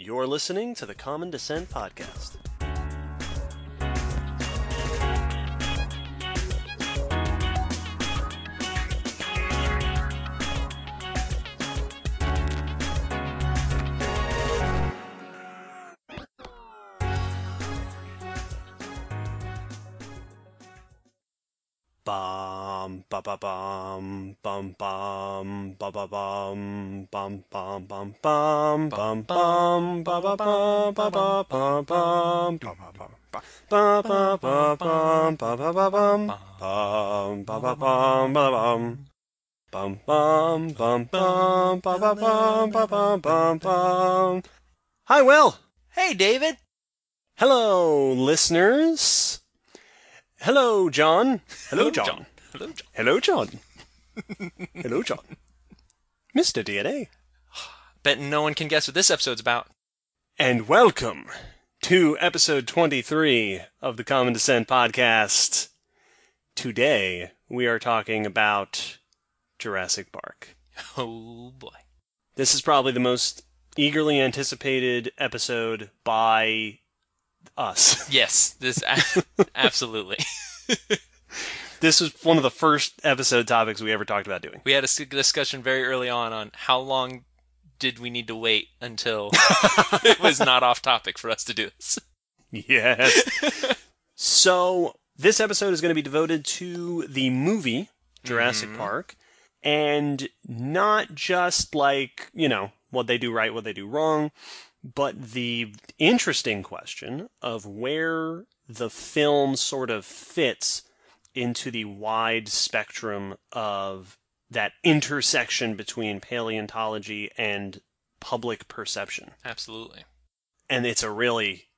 You're listening to the Common Descent Podcast. Ba ba bum bum bum ba ba bum bum bum bum bum bum bum ba ba bum ba ba bum bum ba ba ba ba bum ba ba ba bum bum ba ba bum ba bum bum bum bum bum ba ba bum ba bum bum bum Hi Will. Hey, David. Hello listeners. Hello John. Hello John Hello, John. Hello, John. Hello, John. Mr. DNA. Bet no one can guess what this episode's about. And welcome to episode 23 of the Common Descent podcast. Today, we are talking about Jurassic Park. Oh boy. This is probably the most eagerly anticipated episode by us. Yes, this a- absolutely. This was one of the first episode topics we ever talked about doing. We had a discussion very early on on how long did we need to wait until it was not off topic for us to do this. Yes. so this episode is going to be devoted to the movie Jurassic mm-hmm. Park, and not just like you know what they do right, what they do wrong, but the interesting question of where the film sort of fits into the wide spectrum of that intersection between paleontology and public perception Absolutely. and it's a really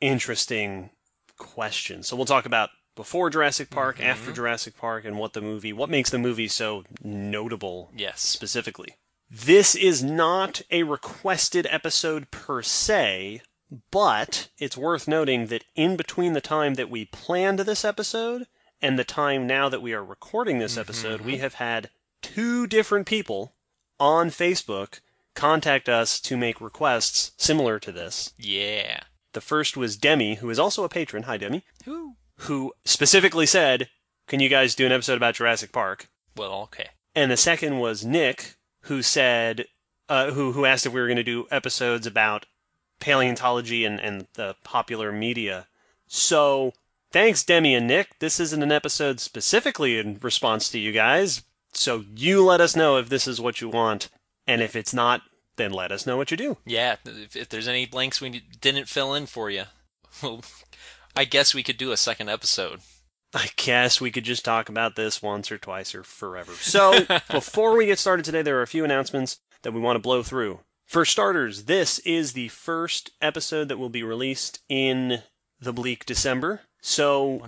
interesting question. So we'll talk about before Jurassic Park, mm-hmm. after Jurassic Park, and what the movie, what makes the movie so notable Yes. specifically. This is not a requested episode per se, but it's worth noting that in between the time that we planned this episode and the time now that we are recording this episode, we have had two different people on Facebook contact us to make requests similar to this. Yeah. The first was Demi, who is also a patron. Hi, Demi. Who? Who specifically said, Can you guys do an episode about Jurassic Park? Well, okay. And the second was Nick, who said, uh, who who asked if we were going to do episodes about paleontology and, and the popular media. So thanks, Demi and Nick. This isn't an episode specifically in response to you guys. So you let us know if this is what you want, and if it's not, then let us know what you do. Yeah. If, if there's any blanks we didn't fill in for you, well, I guess we could do a second episode. I guess we could just talk about this once or twice or forever. So, before we get started today, there are a few announcements that we want to blow through. For starters, this is the first episode that will be released in the bleak December. So,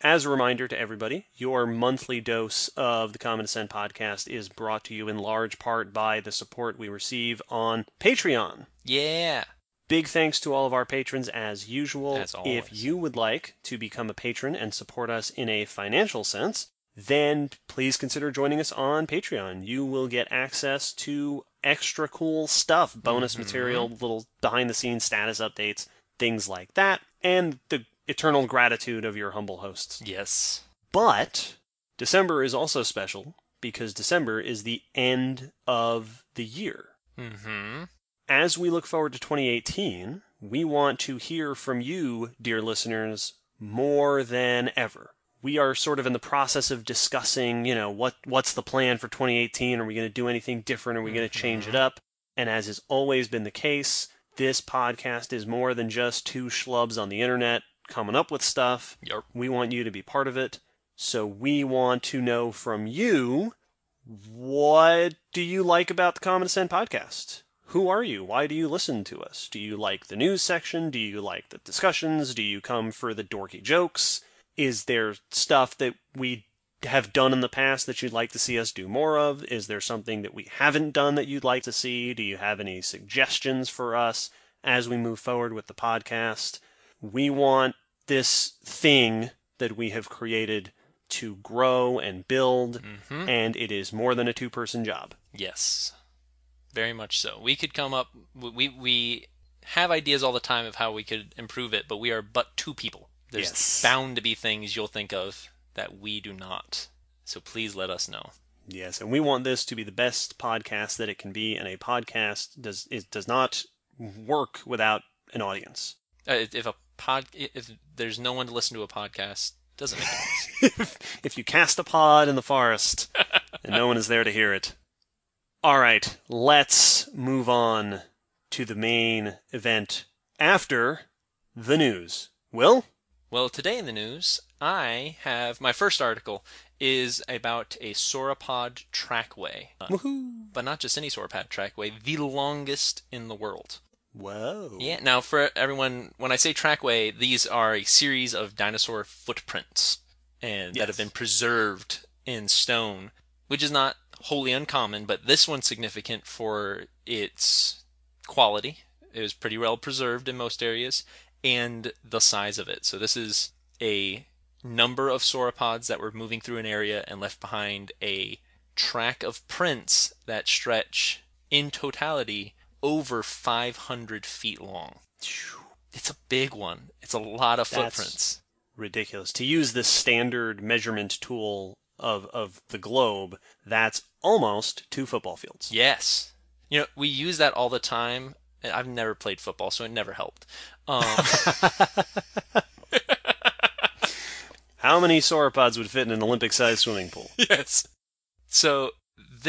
as a reminder to everybody, your monthly dose of the Common Descent podcast is brought to you in large part by the support we receive on Patreon. Yeah. Big thanks to all of our patrons as usual. As If you would like to become a patron and support us in a financial sense, then please consider joining us on Patreon. You will get access to extra cool stuff, bonus Mm-hmm. material, little behind the scenes status updates, things like that, and the eternal gratitude of your humble hosts. Yes. But December is also special because December is the end of the year Mm-hmm. as we look forward to 2018, we want to hear from you, dear listeners, more than ever. We are sort of in the process of discussing, you know, what what's the plan for 2018? Are we going to do anything different? Are we going to change it up? And as has always been the case, this podcast is more than just two schlubs on the internet coming up with stuff. Yup. We want you to be part of it. So we want to know from you what do you like about the Common Descent podcast? Who are you? Why do you listen to us? Do you like the news section? Do you like the discussions? Do you come for the dorky jokes? Is there stuff that we have done in the past that you'd like to see us do more of? Is there something that we haven't done that you'd like to see? Do you have any suggestions for us as we move forward with the podcast? We want this thing that we have created to grow and build, Mm-hmm. and it is more than a two person job. Yes, very much so. We could come up. We we have ideas all the time of how we could improve it, but we are but two people. There's Yes. bound to be things you'll think of that we do not. So please let us know. Yes, and we want this to be the best podcast that it can be, and a podcast does it does not work without an audience. Uh, if if a pod, if there's no one to listen to a podcast, doesn't make sense. if you cast a pod in the forest and no one is there to hear it. All right, let's move on to the main event after the news. Will? Well, today in the news, I have my first article is about a sauropod trackway, Uh, Woohoo! but not just any sauropod trackway, the longest in the world. Whoa. Yeah. Now, for everyone, when I say trackway, these are a series of dinosaur footprints, and that have been preserved in stone, which is not wholly uncommon. But this one's significant for its quality. It was pretty well preserved in most areas, and the size of it. So this is a number of sauropods that were moving through an area and left behind a track of prints that stretch in totality over 500 feet long. It's a big one. It's a lot of That's- footprints. Ridiculous. To use this standard measurement tool of, of the globe, that's almost two football fields. Yes. You know, we use that all the time. I've never played football, so it never helped. Um, How many sauropods would fit in an Olympic sized swimming pool? yes. So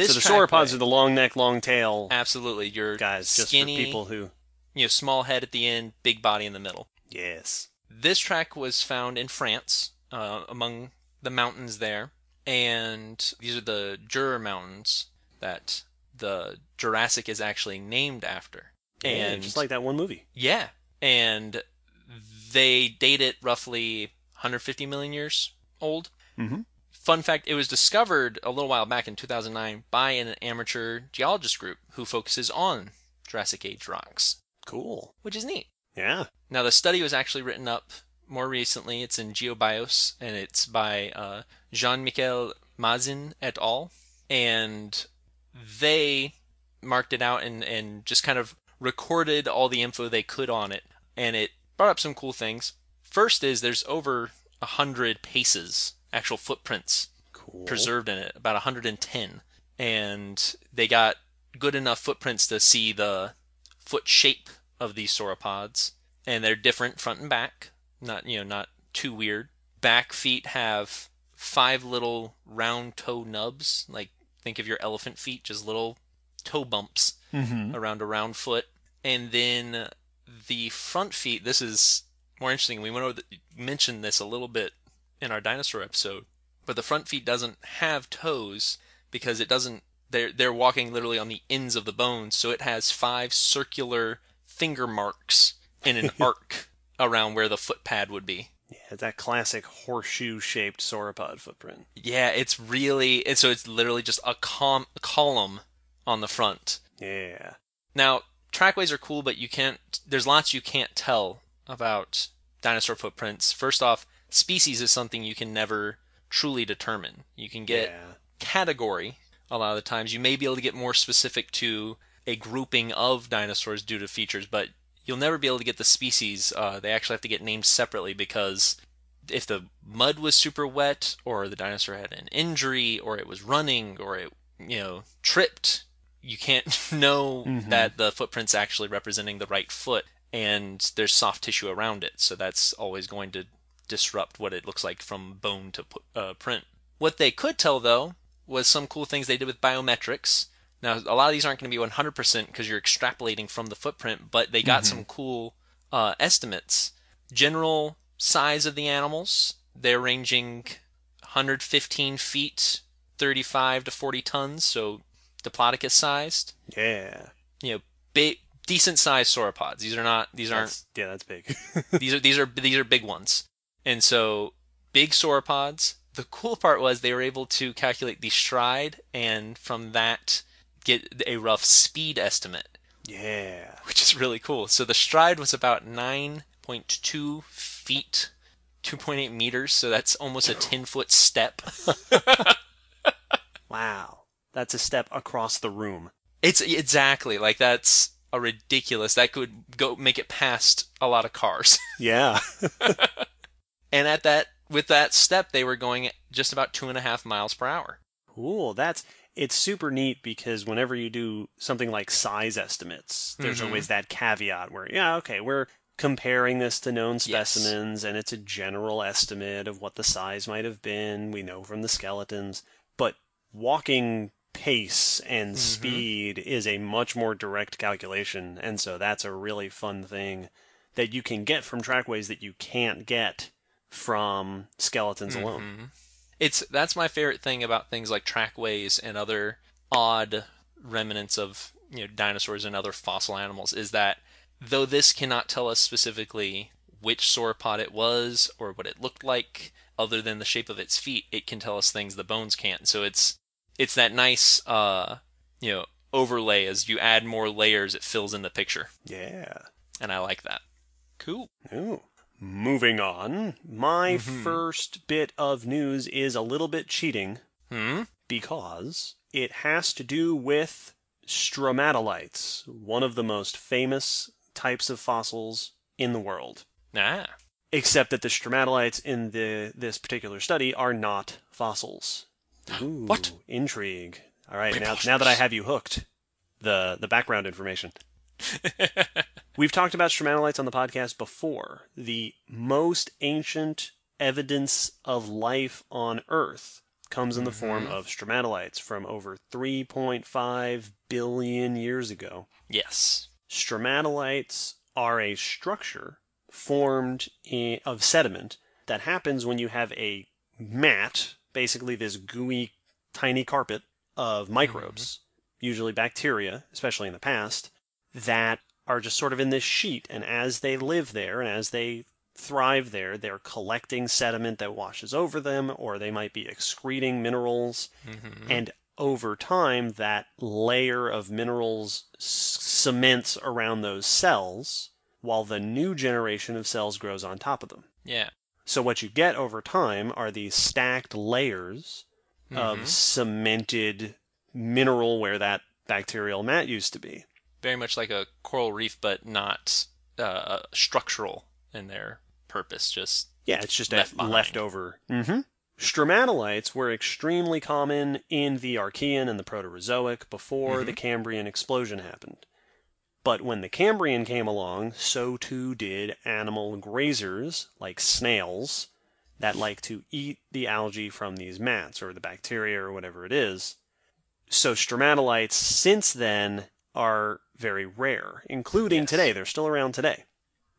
this so the sauropods are the long neck, long tail absolutely your guys, just skinny, for people who. you know, small head at the end, big body in the middle. Yes. This track was found in France, uh, among the mountains there, and these are the Jura Mountains that the Jurassic is actually named after. Yeah, And just like that one movie. yeah, and they date it roughly 150 million years old. Mhm. Fun fact: It was discovered a little while back in 2009 by an amateur geologist group who focuses on Jurassic Age rocks, Cool. which is neat. Yeah. Now, the study was actually written up more recently. It's in GeoBios, and it's by uh, Jean-Michel Mazin et al. And they marked it out and, and just kind of recorded all the info they could on it. And it brought up some cool things. First is there's over a hundred paces, actual footprints Cool. preserved in it, about 110. And they got good enough footprints to see the foot shape of these sauropods. And they're different front and back, not you know, not too weird. Back feet have five little round toe nubs, like think of your elephant feet, just little toe bumps Mm-hmm. around a round foot. And then the front feet, this is more interesting. We went over the, mentioned this a little bit in our dinosaur episode, but the front feet doesn't have toes because it doesn't they're they're walking literally on the ends of the bones, so it has five circular finger marks in an arc around where the foot pad would be. Yeah, that classic horseshoe shaped sauropod footprint. Yeah, it's really and so it's literally just a, com- a column on the front. Yeah. Now, trackways are cool, but you can't. There's lots you can't tell about dinosaur footprints. First off, species is something you can never truly determine. You can get yeah. category a lot of the times. You may be able to get more specific to a grouping of dinosaurs due to features, but you'll never be able to get the species. Uh, they actually have to get named separately because if the mud was super wet, or the dinosaur had an injury, or it was running, or it you know tripped, you can't know Mhm. that the footprint's actually representing the right foot, and there's soft tissue around it, so that's always going to disrupt what it looks like from bone to uh, print. What they could tell though was some cool things they did with biometrics. Now, a lot of these aren't going to be 100% because you're extrapolating from the footprint, but they got some cool uh, estimates. General size of the animals, they're ranging 115 feet, 35 to 40 tons, so Diplodocus sized. Yeah. You know, big, decent sized sauropods. These are not. These aren't That's, yeah, that's big. these are these are these are big ones. And so big sauropods. The cool part was they were able to calculate the stride and from that get a rough speed estimate, yeah. which is really cool. So the stride was about 9.2 feet, 2.8 meters, so that's almost a 10 foot step. Wow. That's a step across the room. It's exactly like that's a ridiculous that could go make it past a lot of cars. Yeah. and at that with that step, they were going just about two and a half miles per hour. Cool. That's it's super neat because whenever you do something like size estimates, there's Mhm. always that caveat where, yeah, okay, we're comparing this to known Yes. specimens and it's a general estimate of what the size might have been. We know from the skeletons. But walking pace and Mhm. speed is a much more direct calculation. And so that's a really fun thing that you can get from trackways that you can't get from skeletons alone. Mhm. It's that's my favorite thing about things like trackways and other odd remnants of you know dinosaurs and other fossil animals is that though this cannot tell us specifically which sauropod it was or what it looked like other than the shape of its feet it can tell us things the bones can't so it's it's that nice uh you know overlay as you add more layers it fills in the picture Yeah. and i like that cool Ooh. Moving on, my Mhm. first bit of news is a little bit cheating hmm because it has to do with stromatolites, one of the most famous types of fossils in the world. ah Except that the stromatolites in the this particular study are not fossils. Ooh, What? Intrigue. All right, now, now that I have you hooked, the the background information. We've talked about stromatolites on the podcast before. The most ancient evidence of life on Earth comes in the form Mhm. of stromatolites from over 3.5 billion years ago. yes Stromatolites are a structure formed in, of sediment that happens when you have a mat, basically this gooey, tiny carpet of microbes, usually bacteria, especially in the past, that are just sort of in this sheet. And as they live there and as they thrive there, they're collecting sediment that washes over them, or they might be excreting minerals. hmm And over time, that layer of minerals s- cements around those cells, while the new generation of cells grows on top of them. yeah So what you get over time are these stacked layers of Mhm. cemented mineral where that bacterial mat used to be. Very much like a coral reef, but not uh, structural in their purpose. Just Yeah, it's just Left a leftover. Mm-hmm. Stromatolites were extremely common in the Archean and the Proterozoic before the Cambrian explosion happened. But when the Cambrian came along, so too did animal grazers like snails that like to eat the algae from these mats or the bacteria or whatever it is. So stromatolites since then are very rare, including Yes. today. They're still around today.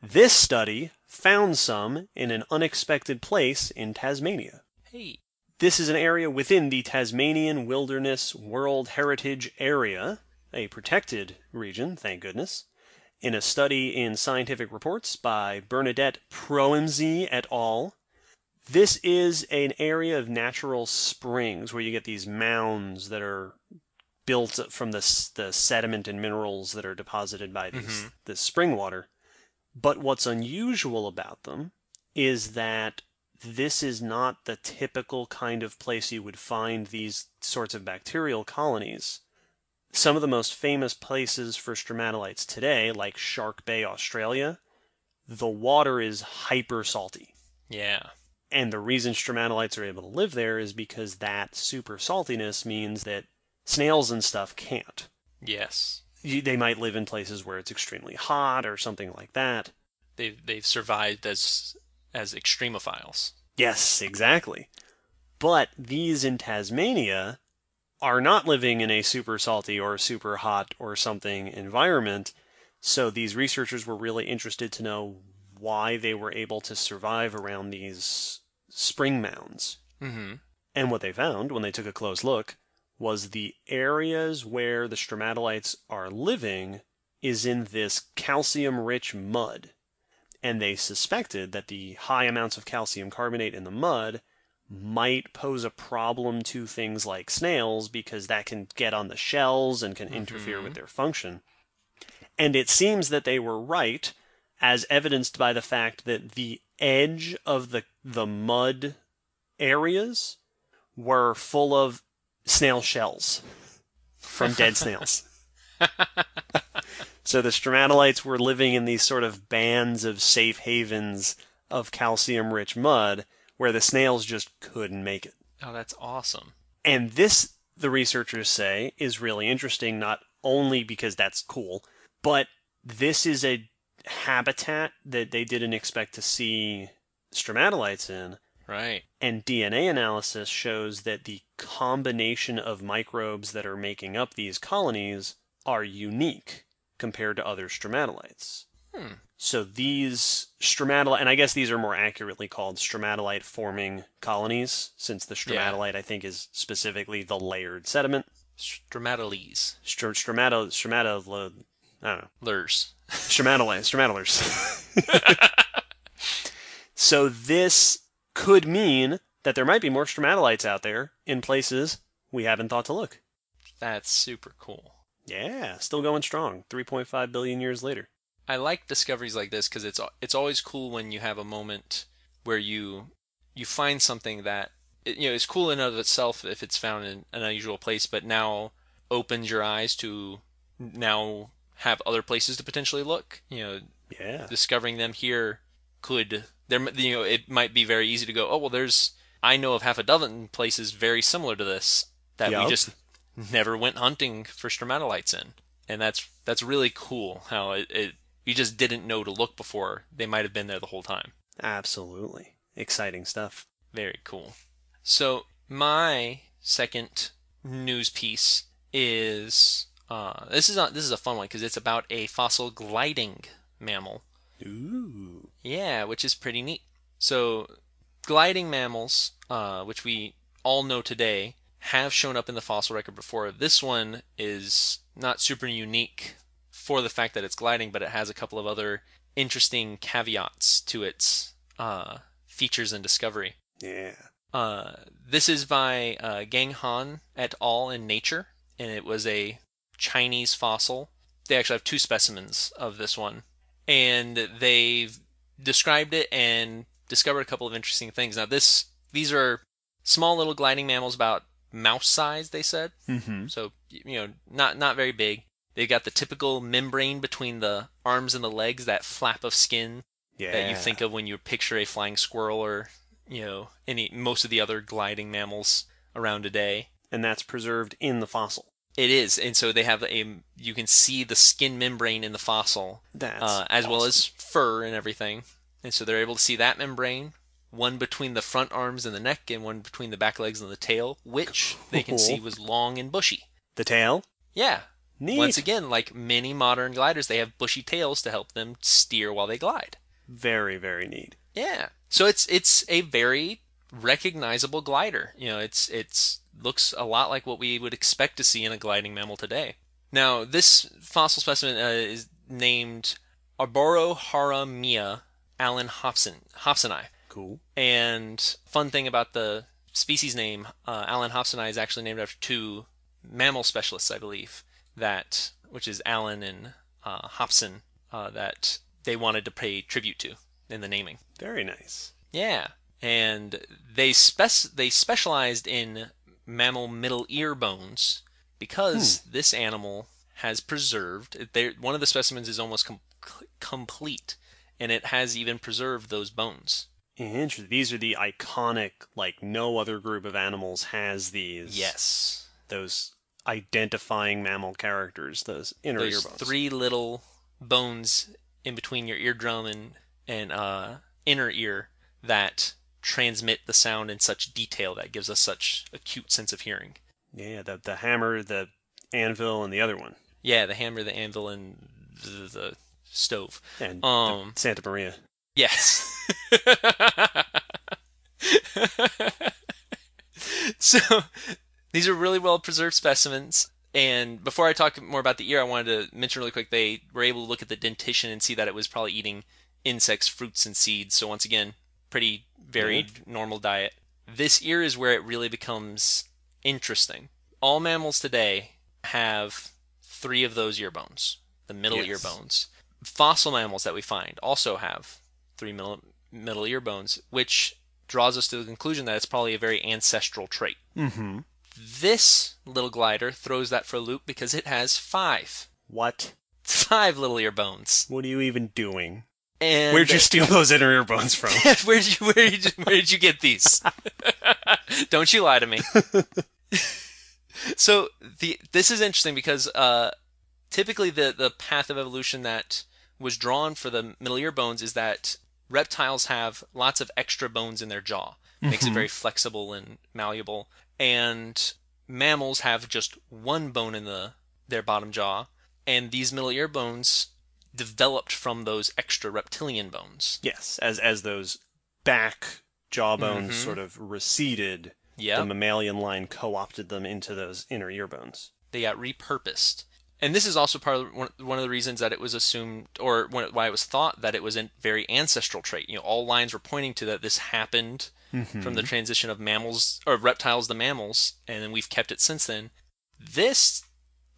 This study found some in an unexpected place in Tasmania. hey, This is an area within the Tasmanian Wilderness World Heritage Area, a protected region, thank goodness. In a study in Scientific Reports by Bernadette Proemse et al., this is an area of natural springs where you get these mounds that are built from the, the sediment and minerals that are deposited by these, Mhm. this spring water. But what's unusual about them is that this is not the typical kind of place you would find these sorts of bacterial colonies. Some of the most famous places for stromatolites today, like Shark Bay, Australia, the water is hyper salty. yeah, And the reason stromatolites are able to live there is because that super saltiness means that snails and stuff can't. yes, You, they might live in places where it's extremely hot or something like that. they've they've survived as as extremophiles. Yes, exactly. But these in Tasmania are not living in a super salty or super hot or something environment. So these researchers were really interested to know why they were able to survive around these spring mounds. Mm-hmm. And what they found when they took a close look was the areas where the stromatolites are living is in this calcium rich mud. And they suspected that the high amounts of calcium carbonate in the mud might pose a problem to things like snails because that can get on the shells and can mm-hmm. interfere with their function. And it seems that they were right, as evidenced by the fact that the edge of the, the mud areas were full of snail shells from dead snails. So the stromatolites were living in these sort of bands of safe havens of calcium rich mud where the snails just couldn't make it. Oh, that's awesome. And this, the researchers say, is really interesting, not only because that's cool, but this is a habitat that they didn't expect to see stromatolites in. Right. And DNA analysis shows that the combination of microbes that are making up these colonies are unique compared to other stromatolites. Hmm. So these stromatolite, and I guess these are more accurately called stromatolite forming colonies, since the Yeah. stromatolite, I think, is specifically the layered sediment. Stromatolese. Str- stromato, stromato, I don't know. Lurs. Stromatolite, stromatolers. so this could mean that there might be more stromatolites out there in places we haven't thought to look. That's super cool. Yeah, still going strong. 3.5 billion years later. I like discoveries like this because it's it's always cool when you have a moment where you you find something that you know is cool in and of itself if it's found in an unusual place, but now opens your eyes to now have other places to potentially look. You know, Yeah. discovering them here could there you know it might be very easy to go oh well there's I know of half a dozen places very similar to this that Yup. we just never went hunting for stromatolites in and that's that's really cool how it, it you just didn't know to look before they might have been there the whole time Absolutely. Exciting stuff. very cool so my second news piece is uh, this is a, this is a fun one because it's about a fossil gliding mammal Ooh. Yeah, which is pretty neat. So, gliding mammals, uh, which we all know today, have shown up in the fossil record before. This one is not super unique for the fact that it's gliding, but it has a couple of other interesting caveats to its uh, features and discovery. Yeah. Uh, this is by uh, Gang Han et al. in Nature, and it was a Chinese fossil. They actually have two specimens of this one, and they've described it and discovered a couple of interesting things. Now, this these are small little gliding mammals, about mouse size. They said Mm-hmm. so. You know, not not very big. They've got the typical membrane between the arms and the legs, that flap of skin Yeah. that you think of when you picture a flying squirrel or you know any most of the other gliding mammals around today. And that's preserved in the fossil. It is, and so they have a you can see the skin membrane in the fossil That's uh, as well as fur and everything, and so they're able to see that membrane. One between the front arms and the neck, and one between the back legs and the tail, which they can see was long and bushy. the tail. Yeah. Neat. Once again, like many modern gliders, they have bushy tails to help them steer while they glide. Very very neat. Yeah. So it's it's a very recognizable glider. You know, it's it's looks a lot like what we would expect to see in a gliding mammal today. Now, this fossil specimen uh, is named Arboroharamia allen hobson hobsoni. Cool. And fun thing about the species name, uh, Allen hobsoni is actually named after two mammal specialists, I believe, that which is Allen and uh, Hobson, uh, that they wanted to pay tribute to in the naming. Very nice. Yeah, and they spec they specialized in mammal middle ear bones because this animal has preserved. One of the specimens is almost com- complete, and it has even preserved those bones. Interesting. These are the iconic, like no other group of animals has these. Yes, Those identifying mammal characters. Those inner those ear bones. three little bones in between your eardrum and and uh, inner ear that transmit the sound in such detail that gives us such acute sense of hearing. Yeah. The the hammer, the anvil, and the other one, Yeah, the hammer, the anvil, and the, the stove. and Um, Santa Maria. Yes. so these are really well preserved specimens. And before I talk more about the ear, I wanted to mention really quick they were able to look at the dentition and see that it was probably eating insects, fruits, and seeds. So once again, pretty varied, normal diet. This ear is where it really becomes interesting. All mammals today have three of those ear bones, the middle ear bones. Fossil mammals that we find also have three middle, middle ear bones, which draws us to the conclusion that it's probably a very ancestral trait. Mm-hmm. This little glider throws that for a loop because it has five. What? five little ear bones. What are you even doing? And Where'd you steal those inner ear bones from? where'd you where did you where did you get these? Don't you lie to me. so the this is interesting because uh, typically the the path of evolution that was drawn for the middle ear bones is that reptiles have lots of extra bones in their jaw, makes it very flexible and malleable, and mammals have just one bone in the their bottom jaw, and these middle ear bones developed from those extra reptilian bones. yes, as as those back jawbones Mhm. sort of receded, Yeah. the mammalian line co-opted them into those inner ear bones. they got repurposed. And this is also part of one, one of the reasons that it was assumed, or why it was thought that it was a very ancestral trait. You know, all lines were pointing to that this happened from the transition of mammals or reptiles to mammals, and then we've kept it since then. This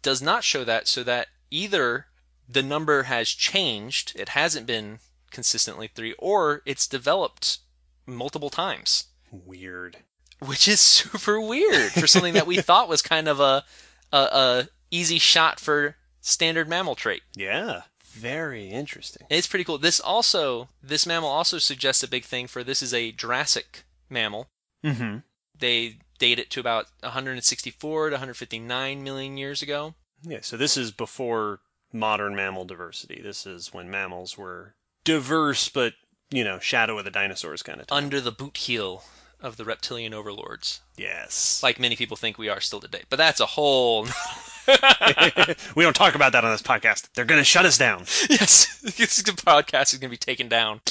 does not show that, so that either the number has changed, it hasn't been consistently three, or it's developed multiple times Weird. which is super weird for something that we thought was kind of a, a a easy shot for standard mammal trait. Yeah. Very interesting. It's pretty cool. This also this mammal also suggests a big thing for this is a Jurassic mammal. Mm-hmm. They date it to about 164 to 159 million years ago. Yeah, so this is before modern mammal diversity. This is when mammals were diverse, but you know, shadow of the dinosaurs kind of. Time. under the boot heel of the reptilian overlords, yes. like many people think we are still today. But that's a whole we don't talk about that on this podcast. They're going to shut us down. yes, this podcast is going to be taken down.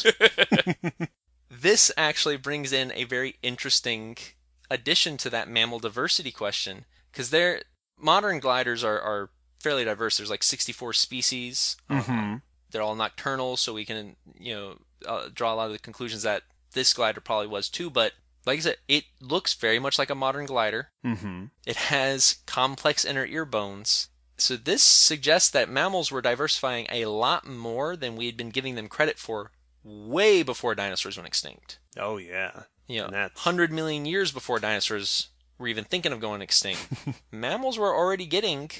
this actually brings in a very interesting addition to that mammal diversity question because they're modern gliders are, are fairly diverse. There's like 64 species. Mm-hmm. They're all nocturnal, so we can you know uh, draw a lot of the conclusions that this glider probably was too. But like I said, it looks very much like a modern glider. Mm-hmm. It has complex inner ear bones. So this suggests that mammals were diversifying a lot more than we had been giving them credit for way before dinosaurs went extinct. Oh yeah. You know, 100 million years before dinosaurs were even thinking of going extinct. mammals were already getting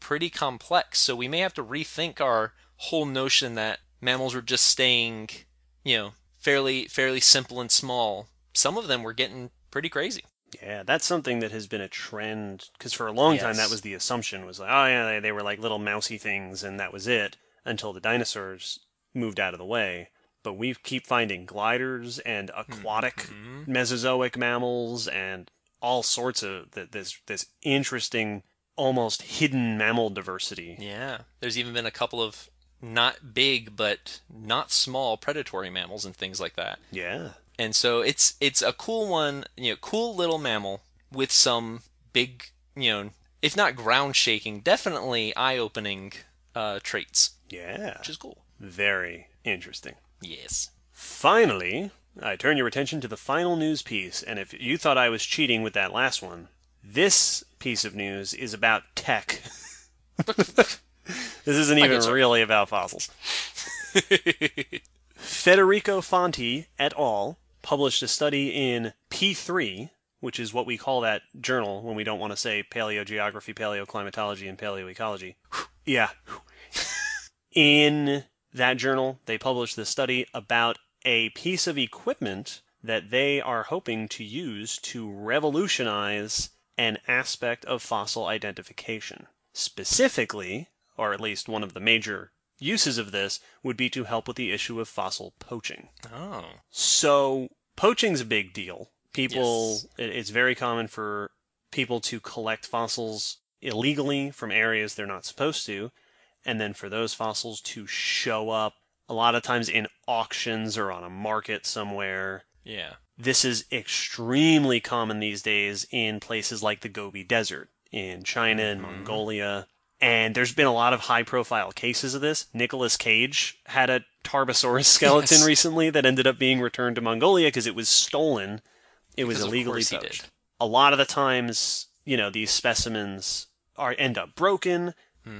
pretty complex, so we may have to rethink our whole notion that mammals were just staying, you know, fairly fairly simple and small. Some of them were getting pretty crazy. Yeah, that's something that has been a trend because for a long time that was the assumption was like, oh yeah, they, they were like little mousy things and that was it until the dinosaurs moved out of the way. But we keep finding gliders and aquatic Mm-hmm. Mesozoic mammals and all sorts of th- this this interesting, almost hidden mammal diversity. Yeah, there's even been a couple of not big but not small predatory mammals and things like that. Yeah, And so it's it's a cool one, you know, cool little mammal with some big, you know, if not ground shaking, definitely eye opening uh, traits, yeah, which is cool. very interesting. Yes. Finally, I turn your attention to the final news piece, and if you thought I was cheating with that last one, this piece of news is about tech. this isn't even really about fossils. Federico Fanti et al. published a study in P3, which is what we call that journal when we don't want to say paleogeography, paleoclimatology, and paleoecology. yeah. In that journal, they published this study about a piece of equipment that they are hoping to use to revolutionize an aspect of fossil identification. Specifically, or at least one of the major uses of this, would be to help with the issue of fossil poaching. Oh. So poaching's a big deal. People, Yes. it- it's very common for people to collect fossils illegally from areas they're not supposed to, and then for those fossils to show up a lot of times in auctions or on a market somewhere. Yeah. This is extremely common these days in places like the Gobi Desert in China and mm-hmm. Mongolia. And there's been a lot of high profile cases of this. Nicolas Cage had a Tarbosaurus skeleton Yes. recently that ended up being returned to Mongolia because it was stolen. It was Because of illegally poached. A lot of the times, you know, these specimens are end up broken.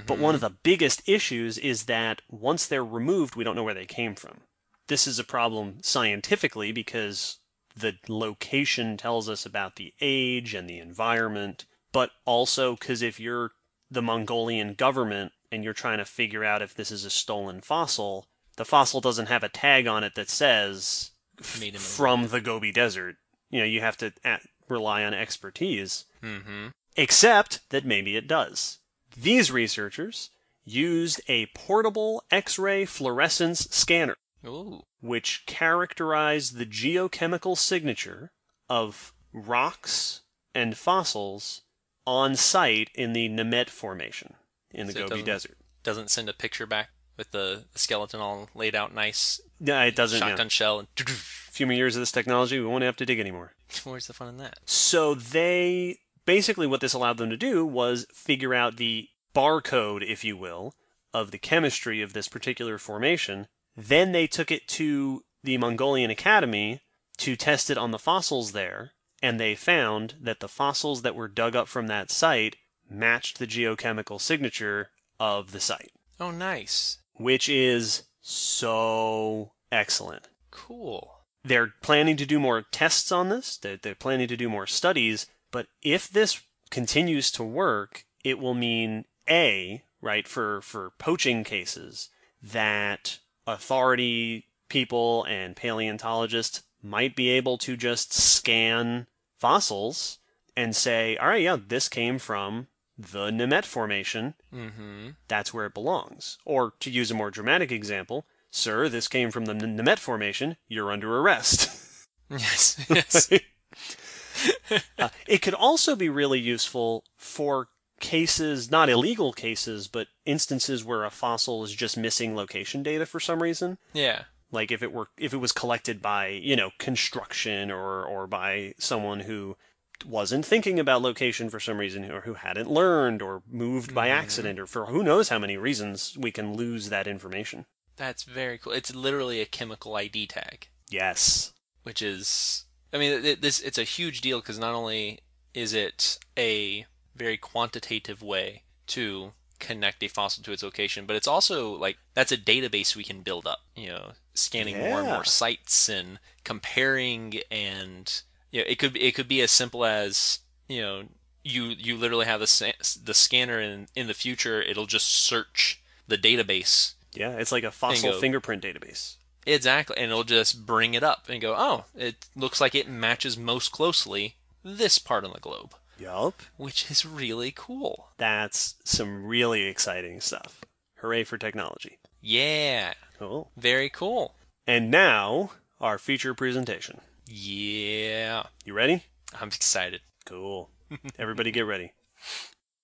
But one of mm-hmm. the biggest issues is that once they're removed, we don't know where they came from. This is a problem scientifically because the location tells us about the age and the environment, but also because if you're the Mongolian government and you're trying to figure out if this is a stolen fossil, the fossil doesn't have a tag on it that says from the Gobi Desert. You know, you have to at, rely on expertise. Mm-hmm. Except that maybe it does. These researchers used a portable X ray fluorescence scanner, Ooh. which characterize the geochemical signature of rocks and fossils on site in the Nemegt Formation in the So Gobi doesn't- Desert. Doesn't send a picture back with the, skeleton all laid out nice, Yeah, it doesn't. yeah. shotgun shell, and A few more years of this technology, we won't have to dig anymore. where's the fun in that? So they basically what this allowed them to do was figure out the barcode, if you will, of the chemistry of this particular formation. Then they took it to the Mongolian Academy to test it on the fossils there, and they found that the fossils that were dug up from that site matched the geochemical signature of the site, Oh, nice. which is so excellent Cool. they're planning to do more tests on this. They're, they're planning to do more studies. But if this continues to work, it will mean a right for for poaching cases that authority people and paleontologists might be able to just scan fossils and say, all right, yeah, this came from the Nemegt Formation. Mm-hmm. That's where it belongs. Or to use a more dramatic example, sir, this came from the Nemegt Formation. You're under arrest. Yes. Yes. Uh, it could also be really useful for cases, not illegal cases, but instances where a fossil is just missing location data for some reason. yeah. Like if it were if it was collected by, you know, construction or or by someone who wasn't thinking about location for some reason or who hadn't learned or moved by mm-hmm. accident or for who knows how many reasons we can lose that information. That's very cool. It's literally a chemical ID tag, Yes. which is, I mean, it, this it's a huge deal because not only is it a very quantitative way to connect a fossil to its location, but it's also like that's a database we can build up. You know, scanning more and more sites and comparing, and you know, it could it could be as simple as you know. You, you literally have the the scanner in in the future it'll just search the database Yeah, it's like a fossil Bingo. fingerprint database. Exactly, and it'll just bring it up and go, "Oh, it looks like it matches most closely this part on the globe," Yup. which is really cool. That's some really exciting stuff. Hooray for technology. Yeah, Cool. very cool. And now, our feature presentation. Yeah, You ready? I'm excited. Cool. Everybody get ready.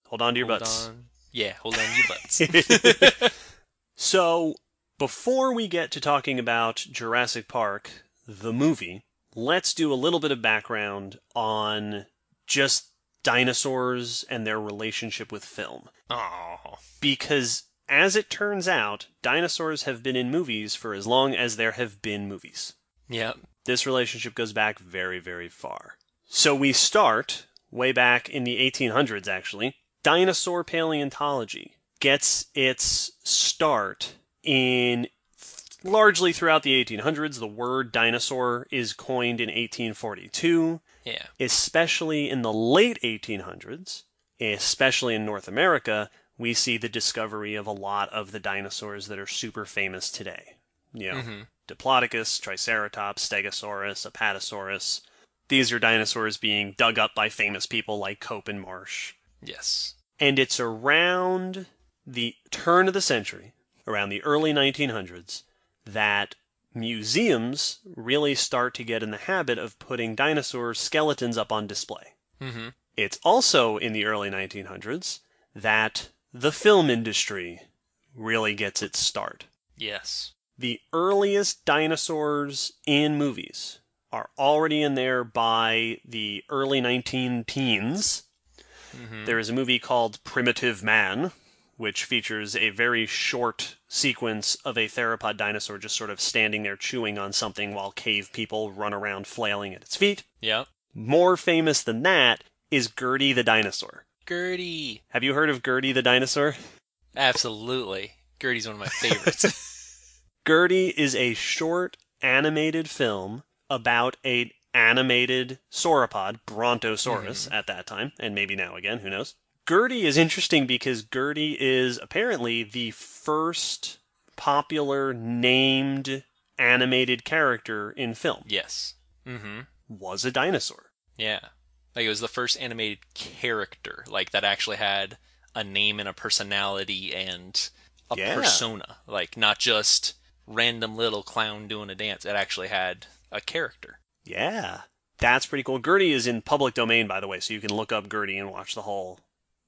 Hold on to your Hold butts. on. Yeah, hold on to your butts. So, before we get to talking about Jurassic Park, the movie, let's do a little bit of background on just dinosaurs and their relationship with film. oh, Because, as it turns out, dinosaurs have been in movies for as long as there have been movies. yeah. This relationship goes back very, very far. So we start way back in the 1800s, actually. Dinosaur paleontology gets its start in largely throughout the 1800s. The word dinosaur is coined in 1842, Yeah. especially in the late 1800s, especially in North America. We see the discovery of a lot of the dinosaurs that are super famous today. You know, Mhm. Diplodocus, Triceratops, Stegosaurus, Apatosaurus. These are dinosaurs being dug up by famous people like Cope and Marsh. Yes. And it's around the turn of the century, around the early 1900s, that museums really start to get in the habit of putting dinosaur skeletons up on display. Mm-hmm. It's also in the early 1900s that the film industry really gets its start Yes. the earliest dinosaurs in movies are already in there by the early 19 teens. Mm-hmm. There is a movie called Primitive Man, which features a very short sequence of a theropod dinosaur just sort of standing there chewing on something while cave people run around flailing at its feet. Yep. More famous than that is Gertie the dinosaur. Gertie. Have you heard of Gertie the dinosaur? Absolutely. Gertie's one of my favorites. Gertie is a short animated film about a animated sauropod, Brontosaurus hmm. at that time, and maybe now again, who knows? Gertie is interesting because Gertie is apparently the first popular named animated character in film. Yes. Mm-hmm. Was a dinosaur. Yeah. Like it was the first animated character, like that actually had a name and a personality and a Yeah. persona. Like not just random little clown doing a dance. It actually had a character. Yeah. That's pretty cool. Gertie is in public domain, by the way, so you can look up Gertie and watch the whole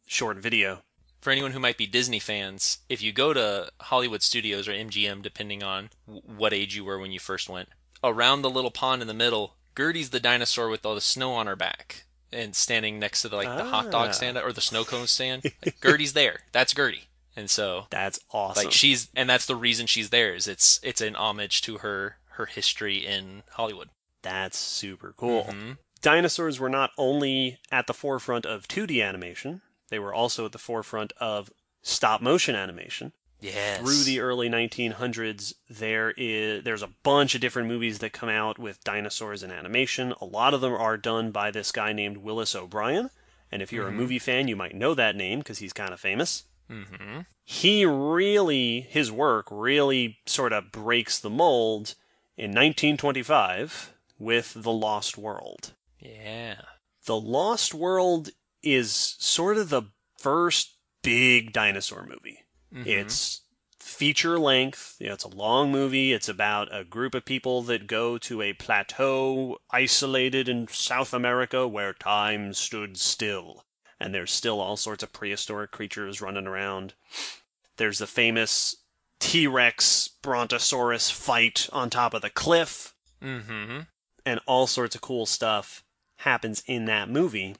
short video. For anyone who might be Disney fans, if you go to Hollywood Studios or MGM, depending on what age you were when you first went, around the little pond in the middle, Gertie's the dinosaur with all the snow on her back and standing next to the, like the hot Ah. dog stand or the snow cone stand. Like, Gertie's there. That's Gertie. And so That's awesome. like she's and that's the reason she's there is it's it's an homage to her her history in Hollywood. That's super cool. Mhm. Dinosaurs were not only at the forefront of 2D animation, they were also at the forefront of stop motion animation. Yes. Through the early 1900s, there is there's a bunch of different movies that come out with dinosaurs in animation. A lot of them are done by this guy named Willis O'Brien, and if you're a movie fan, you might know that name because he's kind of famous. hmm He really his work really sort of breaks the mold in 1925 with The Lost World. Yeah. The Lost World is sort of the first big dinosaur movie. Mhm. It's feature length. You know, it's a long movie. It's about a group of people that go to a plateau isolated in South America where time stood still. And there's still all sorts of prehistoric creatures running around. There's the famous T Rex Brontosaurus fight on top of the cliff hmm and all sorts of cool stuff happens in that movie.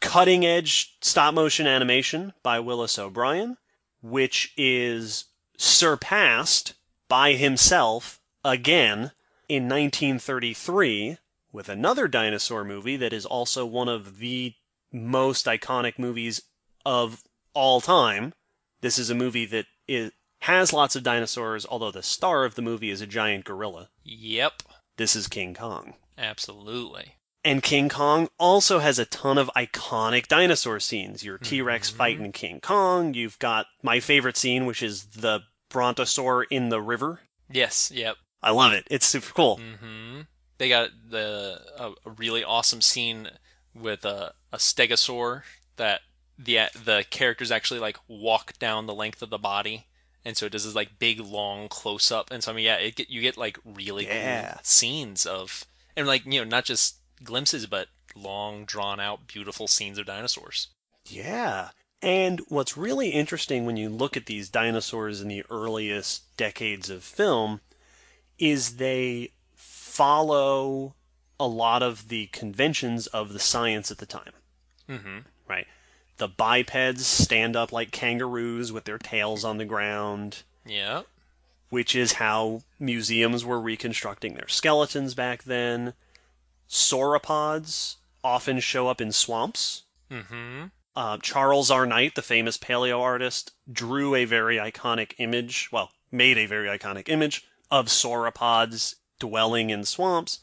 Cutting edge stop motion animation by Willis O'Brien, which is surpassed by himself again in 1933 with another dinosaur movie that is also one of the most iconic movies of all time. This is a movie that is, has lots of dinosaurs, although the star of the movie is a giant gorilla. Yep. This is King Kong. Absolutely. And King Kong also has a ton of iconic dinosaur scenes. Your T Rex Mhm. fighting King Kong. You've got my favorite scene, which is the Brontosaur in the river. Yes. Yep. I love it. It's super cool. hmm They got the a, a really awesome scene with a, a stegosaur that the the characters actually like walk down the length of the body, and so it does this like big long close up. And so I mean, yeah, it get, you get like really Yeah. cool scenes of and like you know not just glimpses, but long drawn out beautiful scenes of dinosaurs. Yeah. And what's really interesting when you look at these dinosaurs in the earliest decades of film is they follow a lot of the conventions of the science at the time. hmm right? The bipeds stand up like kangaroos with their tails on the ground, Yeah. which is how museums were reconstructing their skeletons back then. Sauropods often show up in swamps. hmm Uh, Charles R. Knight, the famous paleo artist, drew a very iconic image, well, made a very iconic image of sauropods dwelling in swamps,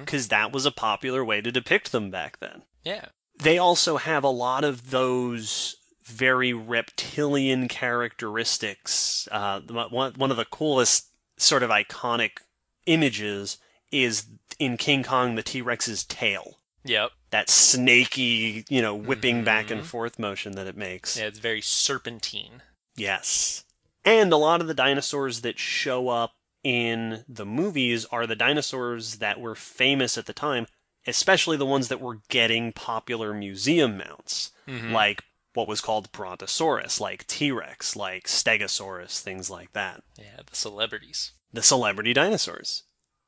because that was a popular way to depict them back then. Yeah. they also have a lot of those very reptilian characteristics. Uh, one, one of the coolest sort of iconic images is in King Kong the T Rex's tail. Yep. That snaky, you know, whipping back and forth motion that it makes. Yeah, it's very serpentine. Yes. And a lot of the dinosaurs that show up in the movies are the dinosaurs that were famous at the time, especially the ones that were getting popular museum mounts, Mhm. like what was called Brontosaurus, like T Rex, like Stegosaurus, things like that. Yeah, the celebrities. The celebrity dinosaurs.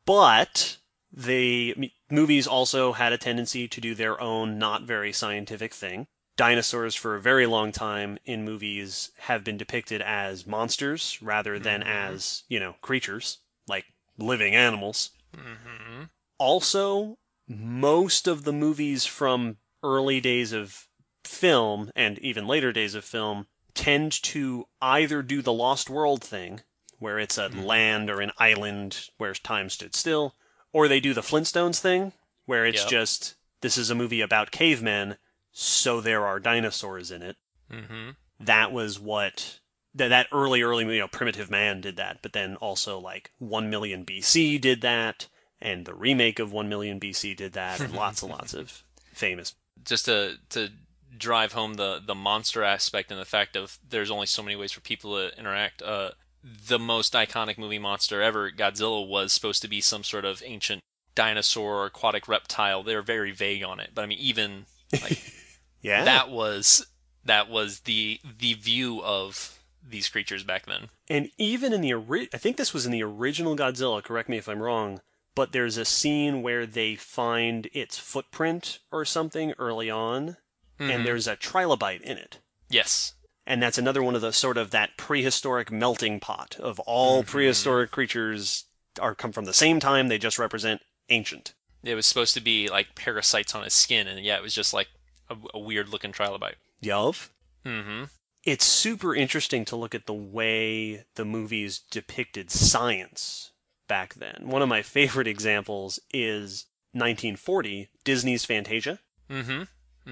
But the movies also had a tendency to do their own not very scientific thing. Dinosaurs, for a very long time in movies, have been depicted as monsters rather than Mhm. as, you know, creatures, like living animals. Mm-hmm. Also, most of the movies from early days of film and even later days of film tend to either do the Lost World thing, where it's a Mhm. land or an island where time stood still, or they do the Flintstones thing, where it's Yep. just this is a movie about cavemen, so there are dinosaurs in it. Mm-hmm. That was what that that early early you know primitive man did that, but then also like 1 million BC did that and the remake of 1 million BC did that and lots and lots of famous Just to to drive home the the monster aspect and the fact of there's only so many ways for people to interact. Uh, the most iconic movie monster ever, Godzilla, was supposed to be some sort of ancient dinosaur or aquatic reptile. They're very vague on it, but I mean, even like Yeah. that was that was the the view of these creatures back then. And even in the ori- I think this was in the original Godzilla, correct me if I'm wrong, but there's a scene where they find its footprint or something early on and mm-hmm. there's a trilobite in it. Yes. And that's another one of the sort of that prehistoric melting pot of all prehistoric creatures are come from the same time, they just represent ancient. It was supposed to be like parasites on his skin, and yeah, it was just like a, a weird looking trilobite. Yuv. Mm-hmm. It's super interesting to look at the way the movies depicted science back then. One of my favorite examples is 1940, Disney's Fantasia Mm-hmm.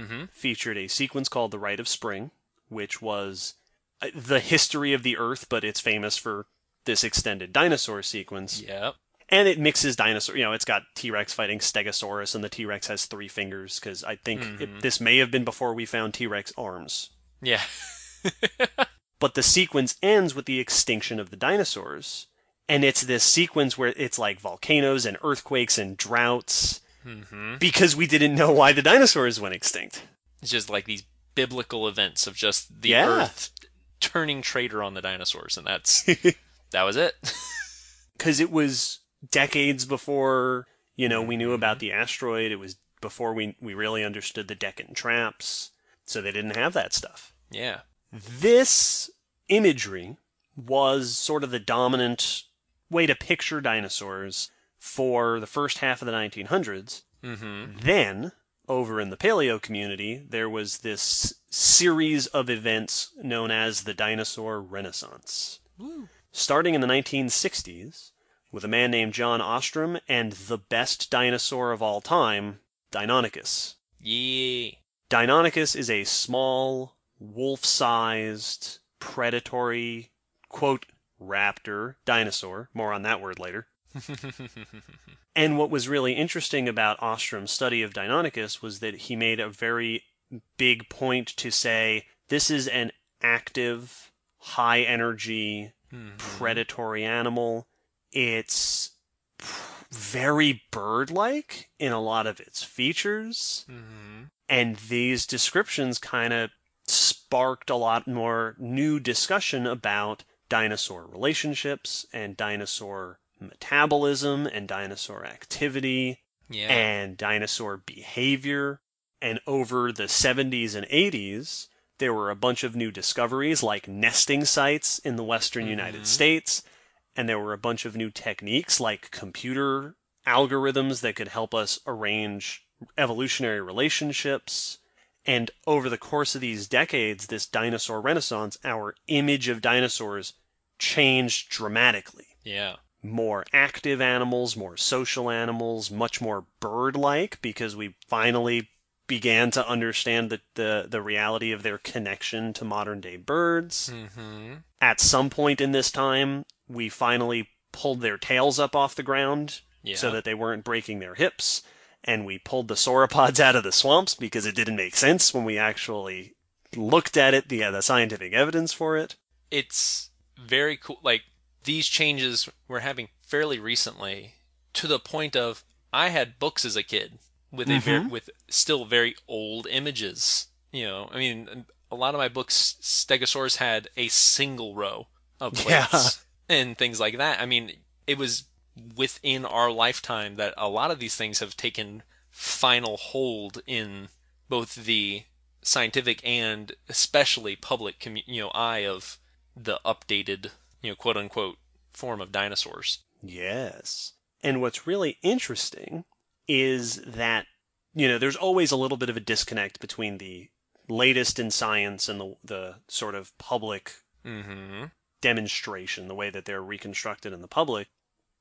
Mm-hmm. featured a sequence called The Rite of Spring, which was uh, the history of the Earth, but it's famous for this extended dinosaur sequence. Yep. And it mixes dinosaur, you know, it's got T Rex fighting Stegosaurus, and the T Rex has three fingers, because I think it, this may have been before we found T Rex arms. Yeah. But the sequence ends with the extinction of the dinosaurs. And it's this sequence where it's like volcanoes and earthquakes and droughts mm-hmm. because we didn't know why the dinosaurs went extinct. It's just like these biblical events of just the Yeah. Earth turning traitor on the dinosaurs, and that's that was it. Because it was decades before, you know, we knew about the asteroid. It was before we, we really understood the Deccan traps. So they didn't have that stuff. yeah. This imagery was sort of the dominant way to picture dinosaurs for the first half of the 1900s. Mm-hmm. Then, over in the paleo community, there was this series of events known as the Dinosaur Renaissance. Starting in the 1960s, with a man named John Ostrom and the best dinosaur of all time, Deinonychus. Yeah. Deinonychus is a small, wolf sized, predatory, quote, raptor dinosaur. More on that word later. And what was really interesting about Ostrom's study of Deinonychus was that he made a very big point to say this is an active, high energy, predatory animal. It's very bird like in a lot of its features. Mm-hmm. And these descriptions kind of sparked a lot more new discussion about dinosaur relationships and dinosaur metabolism and dinosaur activity Yeah. and dinosaur behavior. And over the 70s and 80s, there were a bunch of new discoveries like nesting sites in the western mm-hmm. United States. And there were a bunch of new techniques like computer algorithms that could help us arrange evolutionary relationships. And over the course of these decades, this dinosaur renaissance, our image of dinosaurs changed dramatically yeah. More active animals, more social animals, much more bird like because we finally began to understand the, the, the reality of their connection to modern day birds. Mm-hmm. At some point in this time, we finally pulled their tails up off the ground Yeah. so that they weren't breaking their hips. And we pulled the sauropods out of the swamps because it didn't make sense when we actually looked at it, the, the scientific evidence for it. it's very cool. Like these changes we're having fairly recently, to the point of I had books as a kid with a very, mm-hmm. with still very old images. You know, I mean, a lot of my books, Stegosaurus had a single row of plates and things like that. I mean, it was within our lifetime that a lot of these things have taken final hold in both the scientific and especially public commu- you know eye of the updated you know quote unquote form of dinosaurs Yes. And what's really interesting is that, you know, there's always a little bit of a disconnect between the latest in science and the, the sort of public mm-hmm demonstration, the way that they're reconstructed in the public.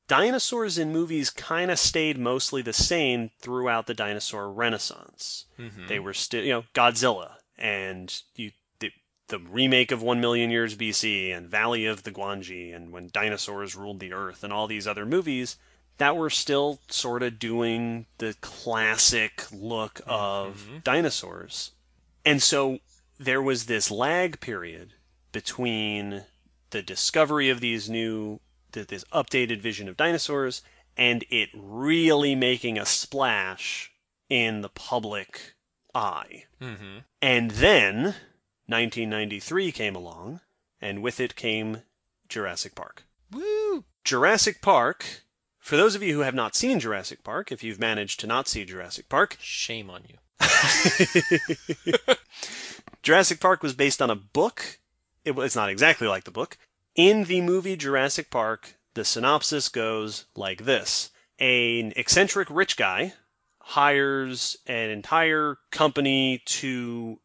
Dinosaurs in movies kind of stayed mostly the same throughout the dinosaur renaissance. mm-hmm They were still, you know, Godzilla, and you, the remake of 1 Million Years BC and Valley of the Gwangi and When Dinosaurs Ruled the Earth and all these other movies that were still sort of doing the classic look of dinosaurs. And so there was this lag period between the discovery of these new, this updated vision of dinosaurs and it really making a splash in the public eye. Mm-hmm. And then 1993 came along, and with it came Jurassic Park. Woo! Jurassic Park, for those of you who have not seen Jurassic Park, if you've managed to not see Jurassic Park, Shame on you. Jurassic Park was based on a book. It, it's not exactly like the book. In the movie Jurassic Park, the synopsis goes like this An eccentric rich guy hires an entire company to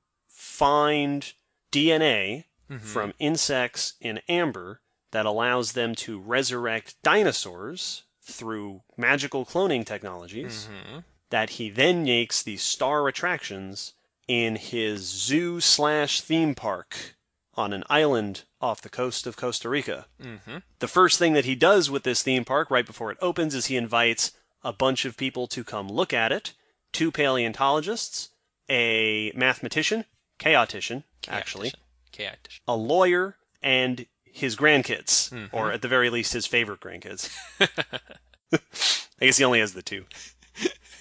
find DNA from insects in amber that allows them to resurrect dinosaurs through magical cloning technologies Mm-hmm. that he then makes these star attractions in his zoo slash theme park on an island off the coast of Costa Rica. Mm-hmm. The first thing that he does with this theme park right before it opens is he invites a bunch of people to come look at it two paleontologists, a mathematician, chaotician, actually, Chaotician. a lawyer, and his grandkids, mm-hmm. or at the very least his favorite grandkids. I guess he only has the two.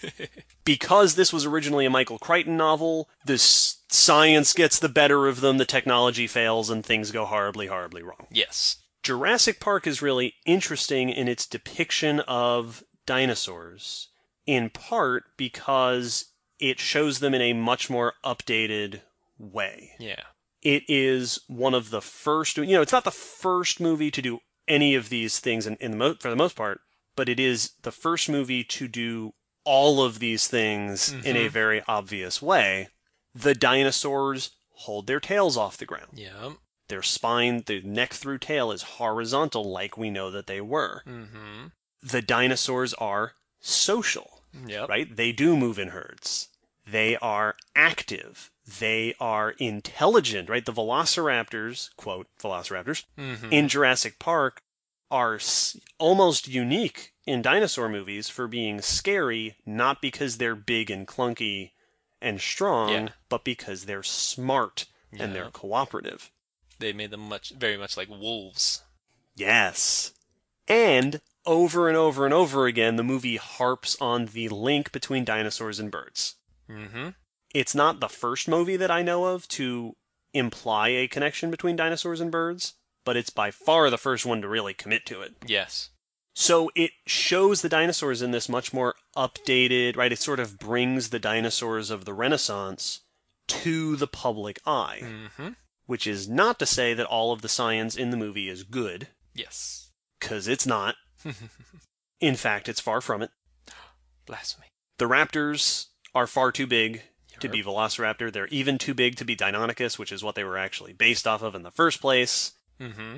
because this was originally a Michael Crichton novel, the science gets the better of them, the technology fails, and things go horribly, horribly wrong. Yes. Jurassic Park is really interesting in its depiction of dinosaurs, in part because it shows them in a much more updated way. Yeah. It is one of the first, you know, it's not the first movie to do any of these things in, in the mo- for the most part, but it is the first movie to do all of these things in a very obvious way. The dinosaurs hold their tails off the ground. Yeah. Their spine, the neck through tail is horizontal like we know that they were. Mm-hmm. The dinosaurs are social, Yep. right? They do move in herds. They are active. They are intelligent, right? The velociraptors, quote, velociraptors, Mm-hmm. in Jurassic Park are s- almost unique in dinosaur movies for being scary, not because they're big and clunky and strong, Yeah. but because they're smart and they're cooperative. They made them much, very much like wolves. Yes. And over and over and over again, the movie harps on the link between dinosaurs and birds. Mm-hmm. It's not the first movie that I know of to imply a connection between dinosaurs and birds, but it's by far the first one to really commit to it. Yes. So it shows the dinosaurs in this much more updated, right? It sort of brings the dinosaurs of the Renaissance to the public eye, Mm-hmm. which is not to say that all of the science in the movie is good, Yes. because it's not. In fact, it's far from it. Blasphemy. The raptors are far too big to be Velociraptor. They're even too big to be Deinonychus, which is what they were actually based off of in the first place. Mm-hmm.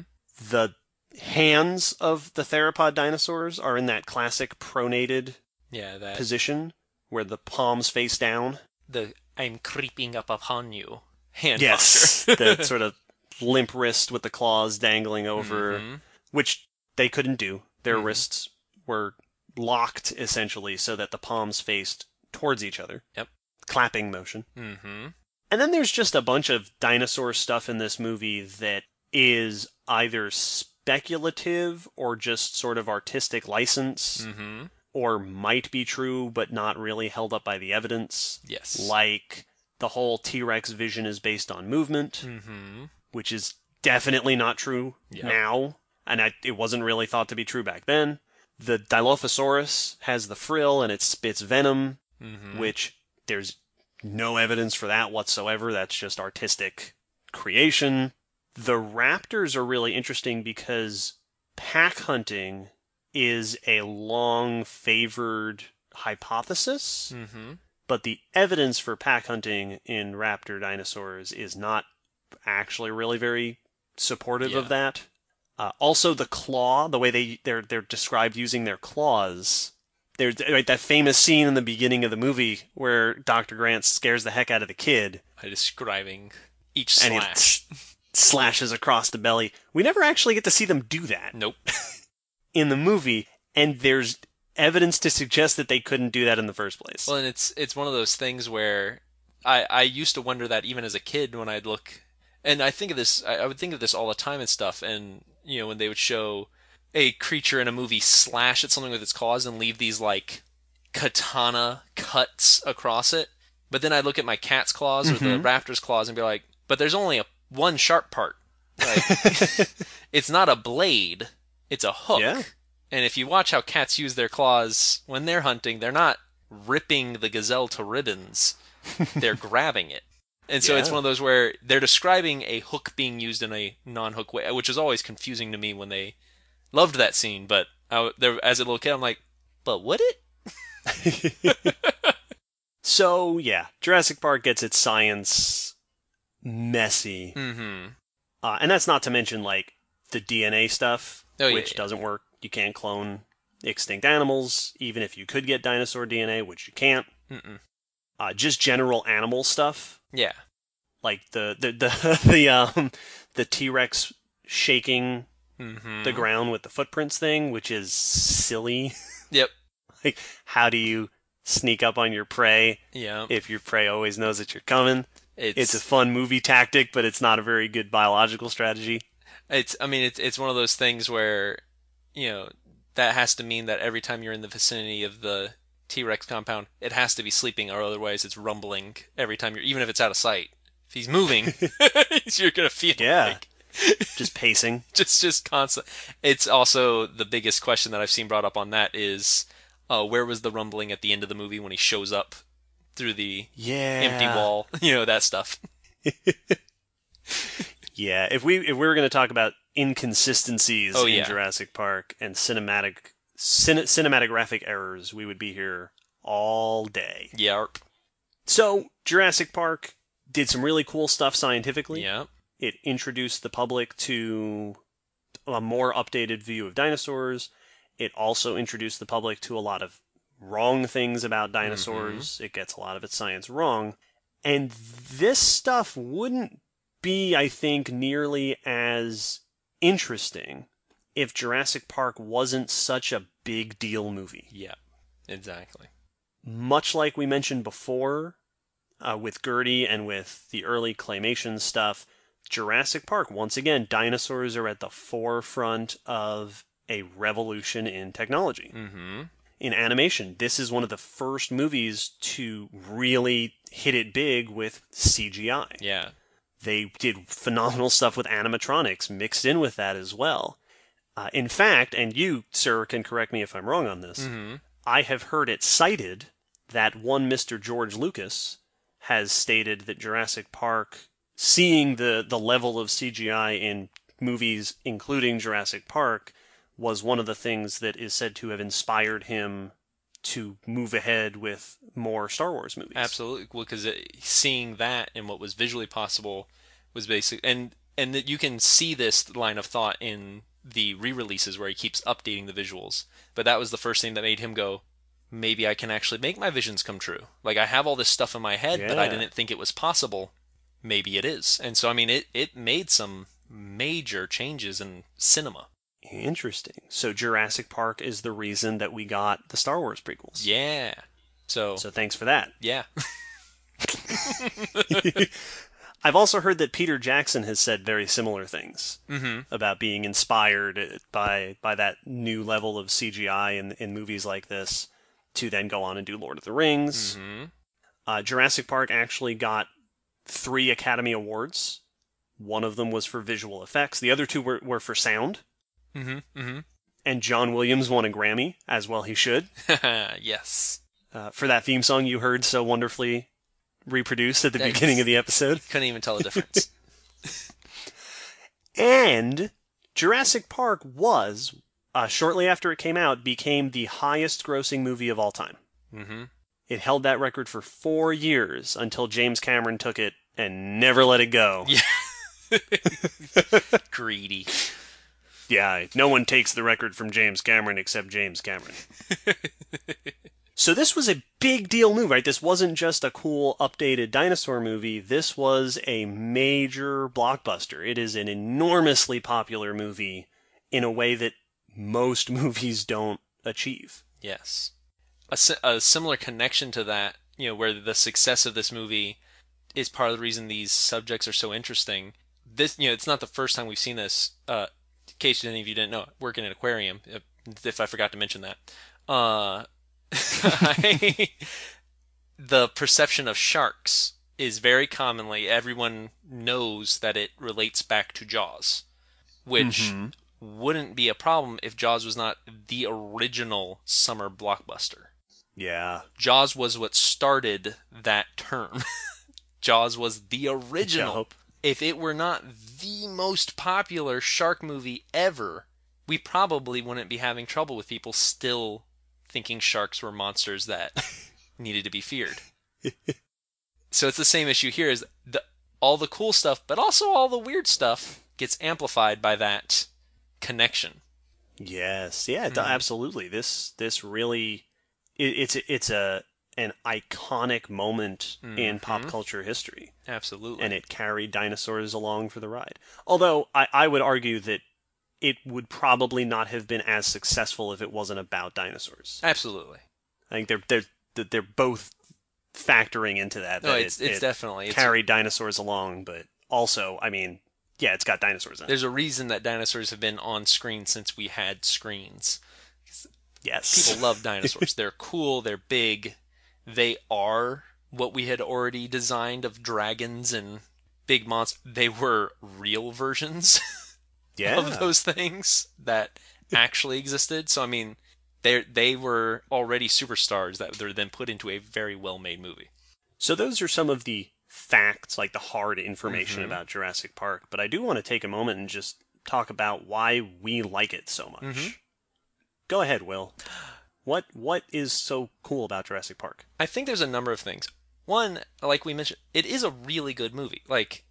The hands of the theropod dinosaurs are in that classic pronated Yeah, that position where the palms face down. the I'm creeping up upon you hand Yes, the sort of limp wrist with the claws dangling over, Mhm. which they couldn't do. Their Mhm. wrists were locked essentially so that the palms faced towards each other. Yep. Clapping motion. Mm-hmm. And then there's just a bunch of dinosaur stuff in this movie that is either speculative or just sort of artistic license Mm-hmm. or might be true but not really held up by the evidence. Yes. Like the whole T Rex vision is based on movement, Mm-hmm. which is definitely not true Yep. now, and I, it wasn't really thought to be true back then. The Dilophosaurus has the frill and it spits venom, Mm-hmm. which there's no evidence for that whatsoever. That's just artistic creation. The raptors are really interesting because pack hunting is a long favored hypothesis, Mm-hmm. but the evidence for pack hunting in raptor dinosaurs is not actually really very supportive of that. Uh, also, the claw, the way they they're they're described using their claws. There's right, that famous scene in the beginning of the movie where Dr. Grant scares the heck out of the kid. By describing Each slash. slashes across the belly. We never actually get to see them do that Nope. in the movie, and there's evidence to suggest that they couldn't do that in the first place. Well, and it's it's one of those things where I I used to wonder that even as a kid when I'd look, and I think of this I, I would think of this all the time and stuff, and you know when they would show a creature in a movie slash at something with its claws and leave these like katana cuts across it, but then I'd look at my cat's claws or the mm-hmm. raptor's claws and be like, but there's only a one sharp part. Like, it's not a blade, it's a hook. Yeah. And if you watch how cats use their claws when they're hunting, they're not ripping the gazelle to ribbons. they're grabbing it. And so it's one of those where they're describing a hook being used in a non-hook way, which is always confusing to me when they loved that scene. But I, there, as a little kid, I'm like, but would it? So yeah, Jurassic Park gets its science messy, Mm-hmm. uh, and that's not to mention like the DNA stuff, Oh, which yeah. doesn't work. You can't clone extinct animals, even if you could get dinosaur DNA, which you can't. Uh, just general animal stuff, Yeah. like the the the the um the T Rex shaking Mm-hmm. the ground with the footprints thing, which is silly. Yep. like, how do you sneak up on your prey Yeah. if your prey always knows that you're coming? It's It's a fun movie tactic, but it's not a very good biological strategy. It's I mean it's it's one of those things where you know that has to mean that every time you're in the vicinity of the T-Rex compound, it has to be sleeping or otherwise it's rumbling every time you're even if it's out of sight. If he's moving, you're going to feel Yeah. like Just pacing. just just constant. It's also the biggest question that I've seen brought up on that is uh, where was the rumbling at the end of the movie when he shows up through the Yeah. empty wall, you know that stuff. Yeah. If we if we were going to talk about inconsistencies Oh, in yeah. Jurassic Park and cinematic cin- cinematographic errors, we would be here all day. Yarp. So Jurassic Park did some really cool stuff scientifically. Yeah. It introduced the public to a more updated view of dinosaurs. It also introduced the public to a lot of wrong things about dinosaurs. It gets a lot of its science wrong. And this stuff wouldn't be, I think, nearly as interesting if Jurassic Park wasn't such a big deal movie Yeah. Exactly. much like we mentioned before uh, with Gertie and with the early claymation stuff, Jurassic Park, once again, dinosaurs are at the forefront of a revolution in technology. Mm-hmm. In animation, this is one of the first movies to really hit it big with CGI. Yeah. They did phenomenal stuff with animatronics mixed in with that as well. Uh, in fact, and you, sir, can correct me if I'm wrong on this, Mm-hmm. I have heard it cited that one Mr. George Lucas has stated that Jurassic Park, seeing the, the level of CGI in movies, including Jurassic Park, was one of the things that is said to have inspired him to move ahead with more Star Wars movies. Absolutely, well, because uh, seeing that and what was visually possible was basic, and and that you can see this line of thought in the re-releases where he keeps updating the visuals. But that was the first thing that made him go, maybe I can actually make my visions come true. Like I have all this stuff in my head, but I didn't think it was possible. Maybe it is, and so I mean, it it made some major changes in cinema. Interesting. So Jurassic Park is the reason that we got the Star Wars prequels. Yeah. So, So thanks for that. yeah. I've also heard that Peter Jackson has said very similar things mm-hmm. about being inspired by by that new level of CGI in in movies like this to then go on and do Lord of the Rings. Mm-hmm. Uh, Jurassic Park actually got three Academy Awards. One of them was for visual effects. The other two were, were for sound. Mm-hmm. Mm-hmm. And John Williams won a Grammy, as well he should, yes. uh, for that theme song you heard so wonderfully reproduced at the Thanks. beginning of the episode. Couldn't even tell the difference. And Jurassic Park was, uh, shortly after it came out, became the highest grossing movie of all time. mm-hmm. It held that record for four years until James Cameron took it and never let it go. Yeah. Greedy. Yeah, no one takes the record from James Cameron except James Cameron. So this was a big deal move, right? This wasn't just a cool updated dinosaur movie. This was a major blockbuster. It is an enormously popular movie in a way that most movies don't achieve. Yes. A, a similar connection to that, you know, where the success of this movie is part of the reason these subjects are so interesting. This, you know, it's not the first time we've seen this. Uh, in case any of you didn't know, I work in an aquarium. If if I forgot to mention that, uh, the perception of sharks is very commonly everyone knows that it relates back to Jaws, which wouldn't be a problem if Jaws was not the original summer blockbuster. Yeah. Jaws was what started that term. Jaws was the original. If it were not the most popular shark movie ever, we probably wouldn't be having trouble with people still thinking sharks were monsters that needed to be feared. so it's the same issue here is the all the cool stuff, but also all the weird stuff gets amplified by that connection. Yes, yeah, it- hmm. absolutely. This this really it's it's a an iconic moment in mm-hmm. pop culture history, Absolutely. and it carried dinosaurs along for the ride. Although I, I would argue that it would probably not have been as successful if it wasn't about dinosaurs. Absolutely. I think they're they're that they're both factoring into that. No, it's it, it's it definitely it's, carried dinosaurs along, but also, I mean, yeah, it's got dinosaurs in it. there's a reason that dinosaurs have been on screen since we had screens. Yes, People love dinosaurs. they're cool, they're big. They are what we had already designed of dragons and big monsters. They were real versions yeah. of those things that actually existed. So I mean, they they were already superstars that were then put into a very well made movie. So those are some of the facts, like the hard information Mm-hmm. about Jurassic Park. But I do want to take a moment and just talk about why we like it so much. Mm-hmm. Go ahead, Will. What what is so cool about Jurassic Park? I think there's a number of things. One, like we mentioned, it is a really good movie. Like,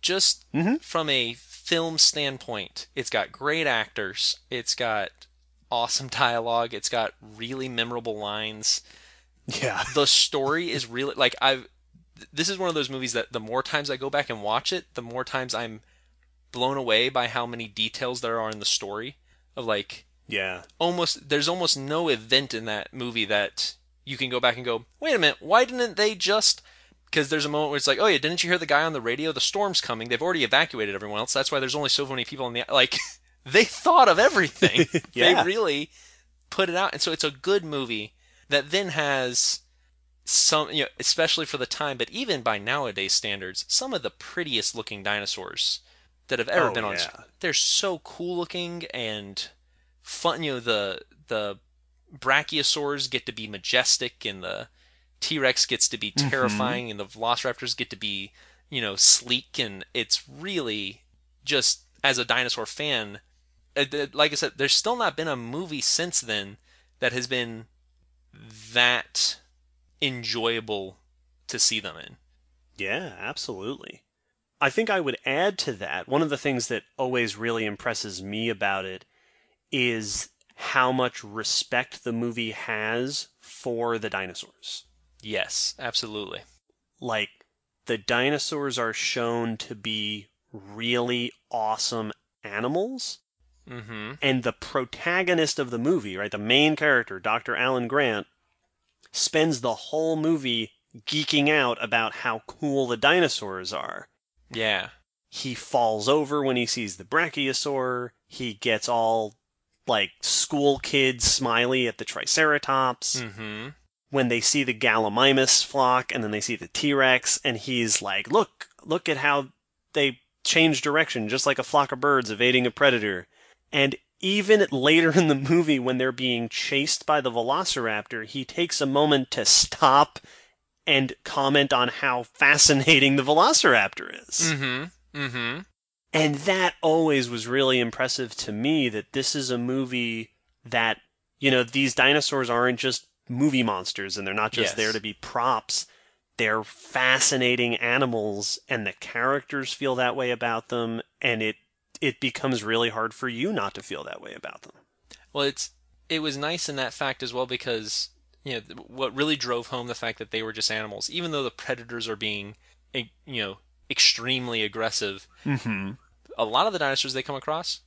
just Mhm. from a film standpoint, it's got great actors, it's got awesome dialogue, it's got really memorable lines. Yeah. The story is really like I've. This is one of those movies that the more times I go back and watch it, the more times I'm blown away by how many details there are in the story. Of like, Yeah. almost there's almost no event in that movie that you can go back and go, wait a minute, why didn't they just? Because there's a moment where it's like, oh yeah, didn't you hear the guy on the radio? The storm's coming. They've already evacuated everyone else. That's why there's only so many people in the like. they thought of everything. Yeah. They really put it out, and so it's a good movie that then has some, you know, especially for the time, but even by nowadays standards, some of the prettiest looking dinosaurs that have ever Oh, been on. yeah. screen. They're so cool looking and fun. You know, the the brachiosaurs get to be majestic, and the T Rex gets to be Mm-hmm. terrifying, and the Velociraptors get to be, you know, sleek, and it's really just as a dinosaur fan. uh, Like I said, there's still not been a movie since then that has been that enjoyable to see them in. Yeah, absolutely. I think I would add to that one of the things that always really impresses me about it is how much respect the movie has for the dinosaurs. Yes, absolutely. Like, the dinosaurs are shown to be really awesome animals, Mm-hmm. and the protagonist of the movie, right, the main character, Dr. Alan Grant, spends the whole movie geeking out about how cool the dinosaurs are. Yeah. he falls over when he sees the brachiosaur. He gets all like school kids smiley at the triceratops. Mm-hmm. When they see the Gallimimus flock and then they see the T-Rex and he's like, "Look, look at how they change direction just like a flock of birds evading a predator." And even later in the movie when they're being chased by the velociraptor, he takes a moment to stop and comment on how fascinating the velociraptor is. Mm-hmm. Mm-hmm. And that always was really impressive to me that this is a movie that, you know, these dinosaurs aren't just movie monsters and they're not just Yes. there to be props. They're fascinating animals and the characters feel that way about them and it it becomes really hard for you not to feel that way about them. Well, it's it was nice in that fact as well because you know, what really drove home the fact that they were just animals, even though the predators are being, eh, you know, extremely aggressive. Mm-hmm. A lot of the dinosaurs they come across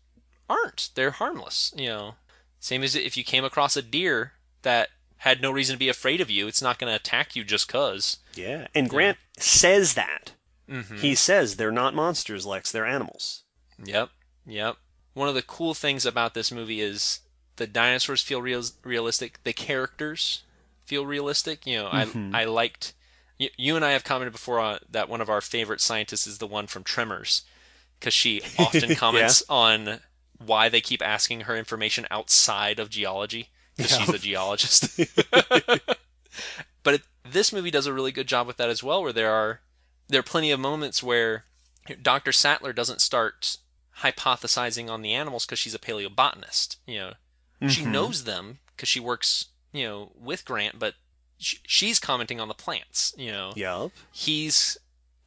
aren't. They're harmless. You know, same as if you came across a deer that had no reason to be afraid of you, it's not going to attack you just cause. Yeah. And Grant says that. Mm-hmm. He says they're not monsters, Lex. They're animals. Yep, yep. One of the cool things about this movie is the dinosaurs feel real, realistic. The characters feel realistic. You know, Mhm. I I liked. You, you and I have commented before on, that one of our favorite scientists is the one from Tremors, because she often comments on why they keep asking her information outside of geology because Yeah. she's a geologist. but it, this movie does a really good job with that as well, where there are there are plenty of moments where Dr. Sattler doesn't start hypothesizing on the animals because she's a paleobotanist. You know, she Mhm. knows them because she works, you know, with Grant, but sh- she's commenting on the plants. You know, Yup. he's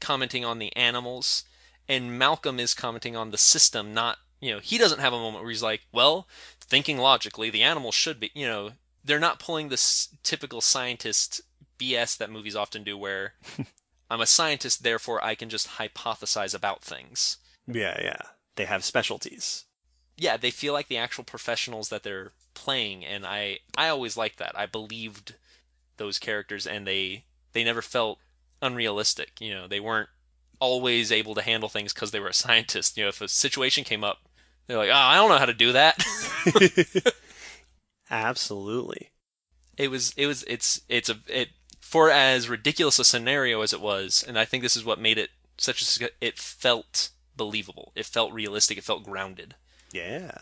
commenting on the animals, and Malcolm is commenting on the system. Not, you know, he doesn't have a moment where he's like, well, thinking logically, the animals should be, you know, they're not pulling this typical scientist BS that movies often do, where I'm a scientist, therefore I can just hypothesize about things. Yeah, yeah. They have specialties. Yeah, they feel like the actual professionals that they're playing, and I I always liked that. I believed those characters, and they they never felt unrealistic. You know, they weren't always able to handle things because they were a scientist. You know, if a situation came up, they're like, "Oh, I don't know how to do that." Absolutely. it was it was it's it's a it for as ridiculous a scenario as it was, and I think this is what made it such a it felt believable. It felt realistic. It felt grounded, Yeah.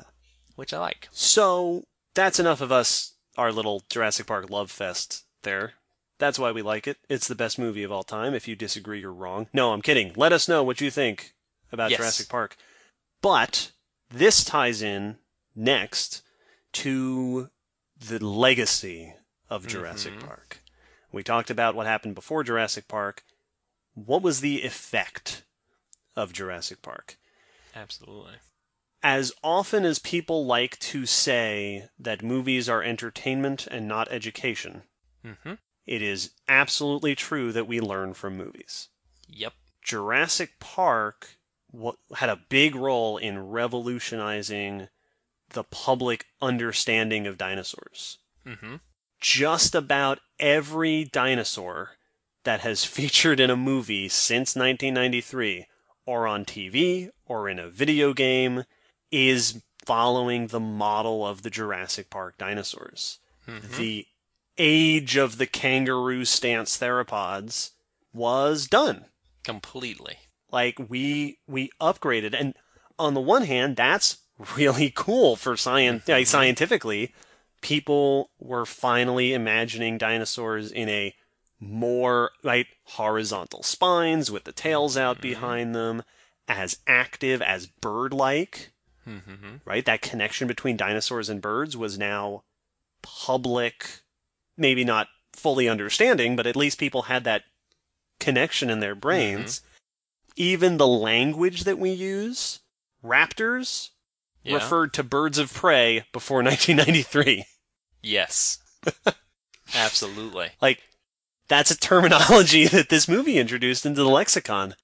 which I like. So that's enough of us, our little Jurassic Park love fest there. That's why we like it. It's the best movie of all time. If you disagree, you're wrong. No, I'm kidding. Let us know what you think about Yes. Jurassic Park. But this ties in next to the legacy of Jurassic Mhm. Park. We talked about what happened before Jurassic Park. What was the effect of Jurassic Park? Absolutely. as often as people like to say that movies are entertainment and not education, Mm-hmm. It is absolutely true that we learn from movies. Yep. Jurassic Park had a big role in revolutionizing the public understanding of dinosaurs. Mm-hmm. Just about every dinosaur that has featured in a movie since 1993, or on TV, or in a video game, is following the model of the Jurassic Park dinosaurs. Mm-hmm. The age of the kangaroo stance theropods was done. Completely. Like we we upgraded, and on the one hand, that's really cool for science. Like, scientifically, people were finally imagining dinosaurs in a more right horizontal spines with the tails out behind them, as active as bird-like. Mm-hmm. Right, that connection between dinosaurs and birds was now public. Maybe not fully understanding, but at least people had that connection in their brains. Even the language that we use, raptors, Yeah. referred to birds of prey before 1993. yes. Absolutely. Like, that's a terminology that this movie introduced into the lexicon.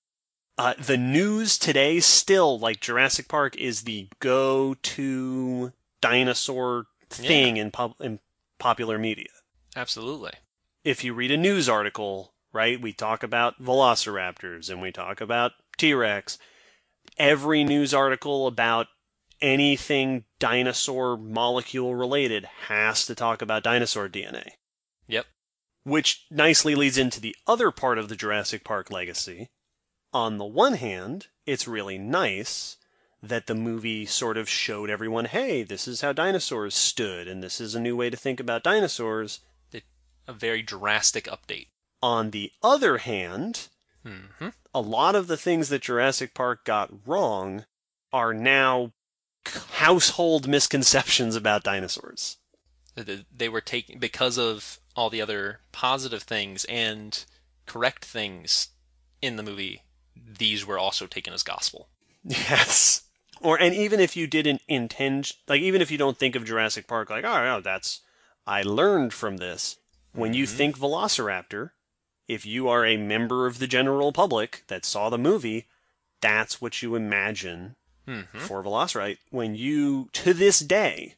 Uh, the news today still, like Jurassic Park, is the go-to dinosaur thing in, pub- in popular media. Absolutely. if you read a news article, right, we talk about velociraptors and we talk about T Rex. Every news article about anything dinosaur molecule related has to talk about dinosaur DNA. Yep. Which nicely leads into the other part of the Jurassic Park legacy. On the one hand, it's really nice that the movie sort of showed everyone, hey, this is how dinosaurs stood, and this is a new way to think about dinosaurs. A very drastic update. On the other hand, Mm-hmm. a lot of the things that Jurassic Park got wrong are now household misconceptions about dinosaurs. They were taken because of all the other positive things and correct things in the movie. These were also taken as gospel. Yes. Or and even if you didn't intend like even if you don't think of Jurassic Park like, oh, no, that's I learned from this. When you mm-hmm. think Velociraptor, if you are a member of the general public that saw the movie, that's what you imagine mm-hmm. for Velociraptor. When you, to this day,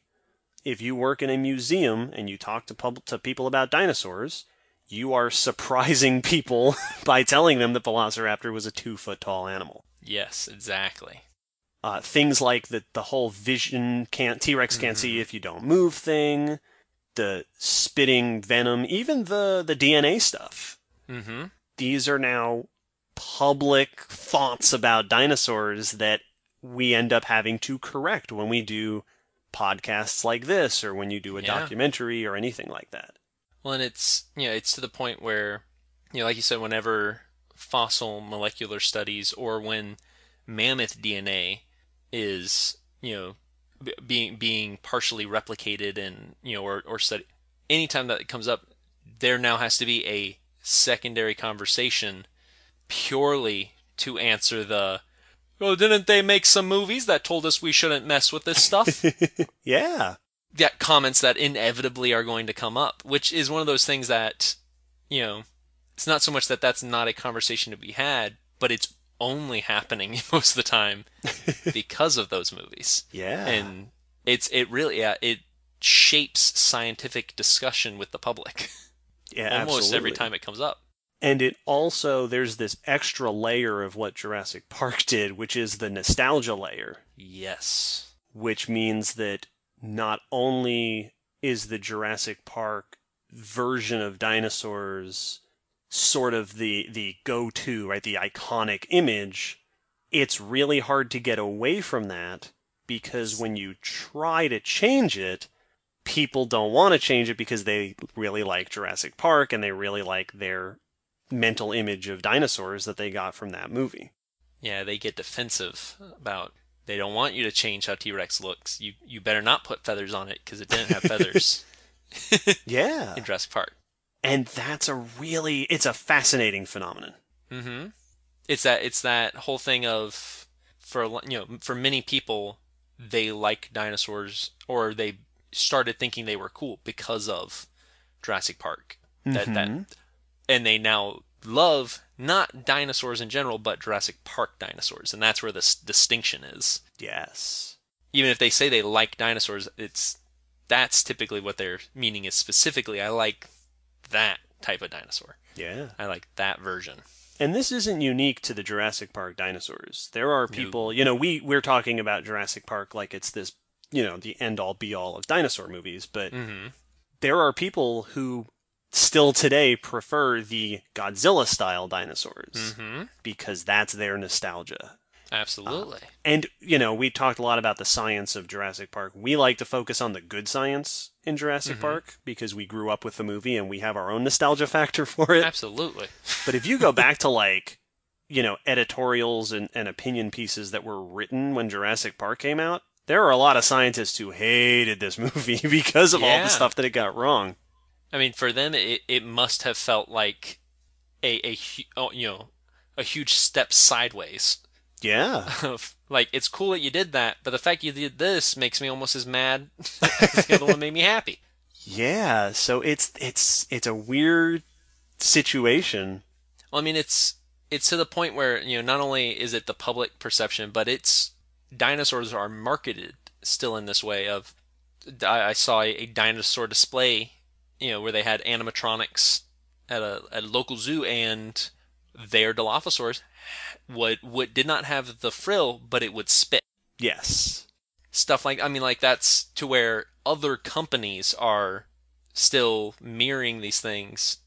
if you work in a museum and you talk to pub- to people about dinosaurs, you are surprising people by telling them that Velociraptor was a two foot tall animal. Yes, exactly. Uh, things like the the whole vision can't T Rex can't see mm-hmm. if you don't move thing, the spitting venom, even the the DNA stuff. Mm-hmm. These are now public thoughts about dinosaurs that we end up having to correct when we do podcasts like this or when you do a Yeah. documentary or anything like that. Well, and it's you know it's to the point where you know, like you said, whenever fossil molecular studies or when mammoth DNA is you know being being partially replicated and you know or or study anytime that it comes up, there now has to be a secondary conversation purely to answer the well, didn't they make some movies that told us we shouldn't mess with this stuff? Yeah. yeah comments that inevitably are going to come up, which is one of those things that, you know, it's not so much that that's not a conversation to be had, but it's only happening most of the time because of those movies. Yeah. And it's it really yeah, it shapes scientific discussion with the public yeah, almost every time it comes up. And it also there's this extra layer of what Jurassic Park did, which is the nostalgia layer. Yes. which means that not only is the Jurassic Park version of dinosaurs sort of the the go-to, right, the iconic image, it's really hard to get away from that because when you try to change it, people don't want to change it because they really like Jurassic Park and they really like their mental image of dinosaurs that they got from that movie. Yeah, they get defensive about they don't want you to change how T-Rex looks. You you better not put feathers on it because it didn't have feathers Yeah. in Jurassic Park. And that's a really it's a fascinating phenomenon. Mm-hmm. It's that it's that whole thing of for you know for many people they like dinosaurs or they started thinking they were cool because of Jurassic Park. That Mhm. that and they now love not dinosaurs in general but Jurassic Park dinosaurs and that's where this distinction is. Yes. Even if they say they like dinosaurs it's that's typically what their meaning is specifically I like that type of dinosaur. Yeah. I like that version. And this isn't unique to the Jurassic Park dinosaurs. There are people, you know, we we're talking about Jurassic Park like it's this, you know, the end all be all of dinosaur movies, but Mm-hmm. there are people who still today prefer the Godzilla style dinosaurs Mm-hmm. because that's their nostalgia. Absolutely. And, you know, we talked a lot about the science of Jurassic Park. We like to focus on the good science in Jurassic Mhm. Park because we grew up with the movie and we have our own nostalgia factor for it. Absolutely. But if you go back to like, you know, editorials and, and opinion pieces that were written when Jurassic Park came out, there are a lot of scientists who hated this movie because of all the stuff that it got wrong. I mean, for them, it, it must have felt like a a oh, you know a huge step sideways. Yeah. Like, it's cool that you did that, but the fact you did this makes me almost as mad as the other one made me happy. Yeah. So it's it's it's a weird situation. Well, I mean, it's it's to the point where you know not only is it the public perception, but it's dinosaurs are marketed still in this way. Of I, I saw a, a dinosaur display, you know, where they had animatronics at a at a local zoo, and their Dilophosaurus would would did not have the frill, but it would spit Yes. stuff like I mean, like that's to where other companies are still mirroring these things,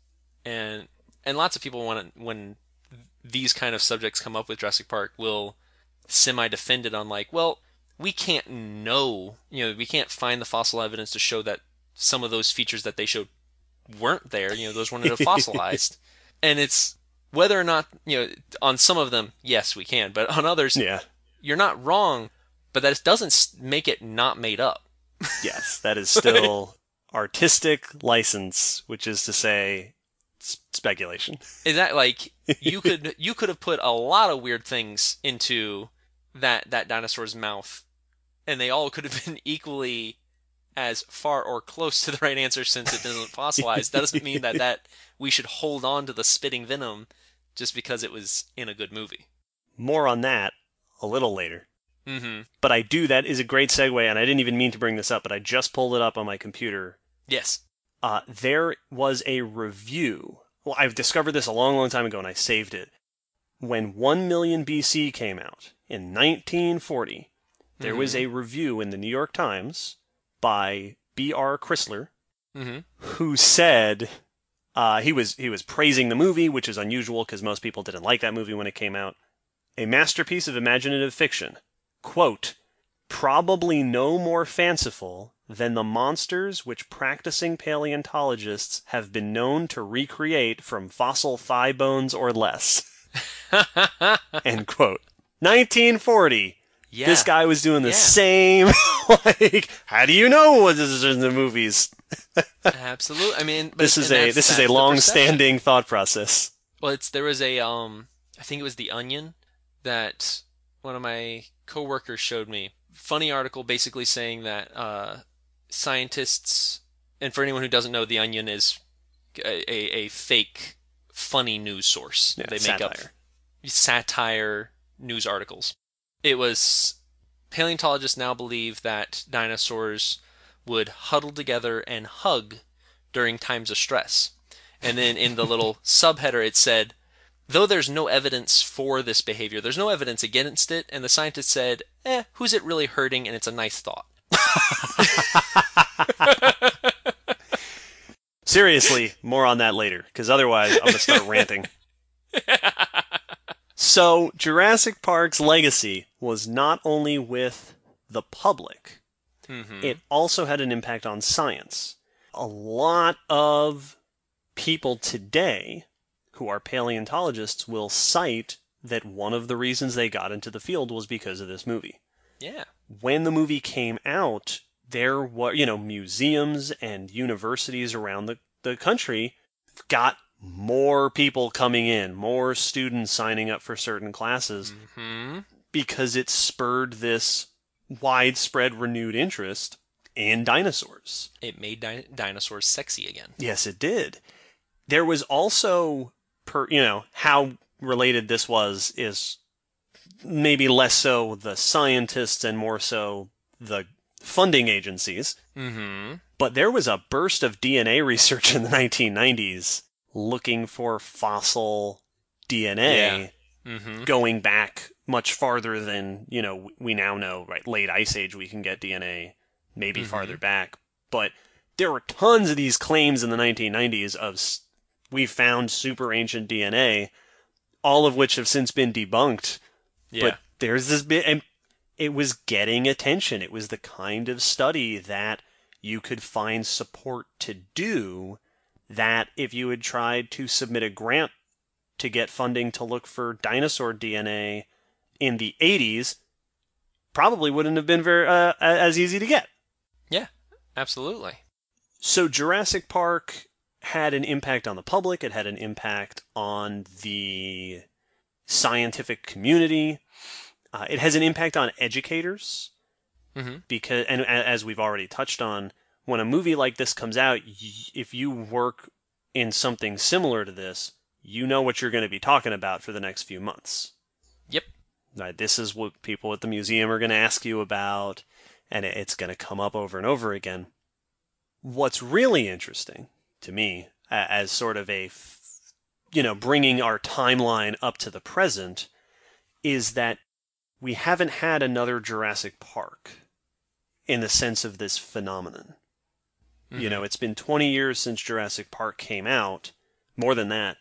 and and lots of people want to when these kind of subjects come up with Jurassic Park will semi defend it on like, well, we can't know, you know, we can't find the fossil evidence to show that some of those features that they showed weren't there, you know, those weren't fossilized. and it's whether or not, you know, on some of them, yes, we can, but on others, Yeah. you're not wrong, but that doesn't make it not made up. Yes. That is still artistic license, which is to say speculation. Is that like you could you could have put a lot of weird things into that that dinosaur's mouth, and they all could have been equally as far or close to the right answer since it doesn't fossilize. That doesn't mean that that we should hold on to the spitting venom just because it was in a good movie. More on that a little later. Mm-hmm. But I do, that is a great segue, and I didn't even mean to bring this up, but I just pulled it up on my computer. Yes. Uh, there was a review. Well, I've discovered this a long, long time ago, and I saved it. When 1 million BC came out in 1940, there was a review in the New York Times by B.R. Crisler, Mm-hmm. who said uh, he was he was praising the movie, which is unusual because most people didn't like that movie when it came out. A masterpiece of imaginative fiction. Quote, probably no more fanciful than the monsters which practicing paleontologists have been known to recreate from fossil thigh bones or less. End quote. 1940. Yeah. This guy was doing the Yeah. same. like, how do you know what this is in the movies? Absolutely. I mean, but This is a this is a long-standing thought process. Well, it's there was a um I think it was the Onion that one of my coworkers showed me. Funny article basically saying that uh, scientists and for anyone who doesn't know, the Onion is a, a, a fake funny news source. Yeah, they make up satire. satire news articles. It was paleontologists now believe that dinosaurs would huddle together and hug during times of stress. And then in the little subheader, it said, though there's no evidence for this behavior, there's no evidence against it. And the scientist said, eh, who's it really hurting? And it's a nice thought. Seriously, more on that later, because otherwise I'm going to start ranting. So, Jurassic Park's legacy was not only with the public, Mm-hmm. it also had an impact on science. A lot of people today who are paleontologists will cite that one of the reasons they got into the field was because of this movie Yeah. when the movie came out, there were, you know, museums and universities around the, the country got more people coming in, more students signing up for certain classes Hmm. because it spurred this widespread renewed interest in dinosaurs. It made di- dinosaurs sexy again. Yes, it did. There was also, per, you know, how related this was is maybe less so the scientists and more so the funding agencies. Mm-hmm. But there was a burst of DNA research in the 1990s looking for fossil DNA Mm-hmm. going back much farther than, you know, we now know, right? Late Ice Age, we can get DNA maybe Mhm. farther back. But there were tons of these claims in the 1990s of we found super ancient DNA, all of which have since been debunked. Yeah. But there's this bit, and it was getting attention. It was the kind of study that you could find support to do. That if you had tried to submit a grant to get funding to look for dinosaur DNA in the 80s, probably wouldn't have been very uh, as easy to get. yeah. Absolutely. So Jurassic Park had an impact on the public. It had an impact on the scientific community. Uh, it has an impact on educators Mm-hmm. because, and as we've already touched on, when a movie like this comes out, y- if you work in something similar to this, you know what you're going to be talking about for the next few months. Right, this is what people at the museum are going to ask you about, and it's going to come up over and over again. What's really interesting to me, as sort of a, you know, bringing our timeline up to the present, is that we haven't had another Jurassic Park in the sense of this phenomenon. You mm-hmm. know, it's been 20 years since Jurassic Park came out, more than that,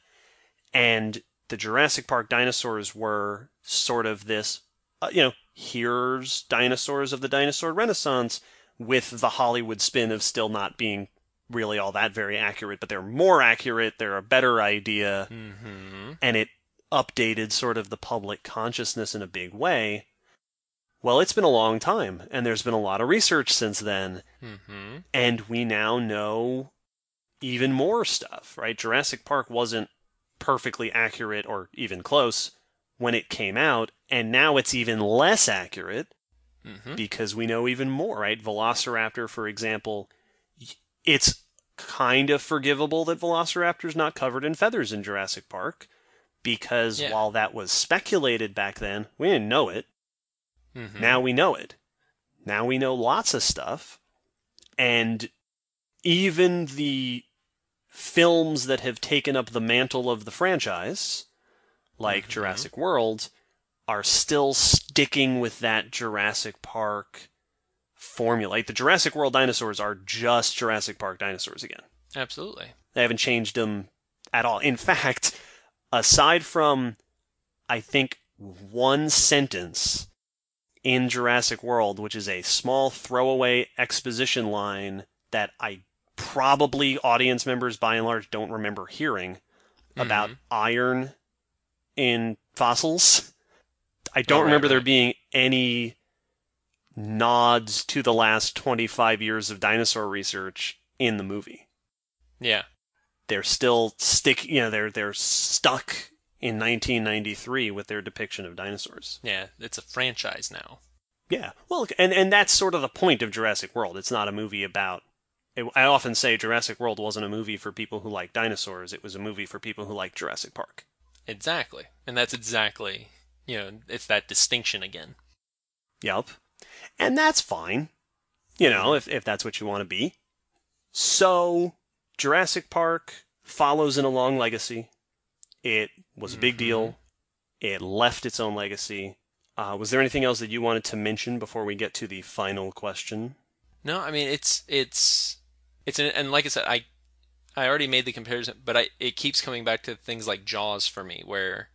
and the Jurassic Park dinosaurs were sort of this, uh, you know, here's dinosaurs of the dinosaur renaissance with the Hollywood spin of still not being really all that very accurate, but they're more accurate, they're a better idea, Mm-hmm. and it updated sort of the public consciousness in a big way. Well, it's been a long time, and there's been a lot of research since then, Mm-hmm. and we now know even more stuff, right? Jurassic Park wasn't perfectly accurate or even close when it came out, and now it's even less accurate Mm-hmm. because we know even more, right? Velociraptor, for example, it's kind of forgivable that Velociraptor's not covered in feathers in Jurassic Park because Yeah. while that was speculated back then, we didn't know it. Mhm. Now we know it. Now we know lots of stuff. And even the films that have taken up the mantle of the franchise, like Mhm. Jurassic World, are still sticking with that Jurassic Park formula. Like the Jurassic World dinosaurs are just Jurassic Park dinosaurs again. Absolutely. They haven't changed them at all. In fact, aside from, I think, one sentence in Jurassic World, which is a small throwaway exposition line that I probably audience members by and large don't remember hearing about Mhm. iron in fossils. I don't Oh, right, remember there right. being any nods to the last 25 years of dinosaur research in the movie Yeah. they're still stick you know they're they're stuck in 1993 with their depiction of dinosaurs Yeah. It's a franchise now. yeah well and and that's sort of the point of Jurassic World it's not a movie about it, I often say Jurassic World wasn't a movie for people who like dinosaurs it was a movie for people who like Jurassic Park Exactly. And that's exactly, you know, it's that distinction again. Yep. And that's fine. You know, if, if that's what you want to be. So, Jurassic Park follows in a long legacy. It was a big Mhm. deal. It left its own legacy. Uh, was there anything else that you wanted to mention before we get to the final question? No, I mean it's it's it's an, and like I said, I I already made the comparison, but I it keeps coming back to things like Jaws for me, where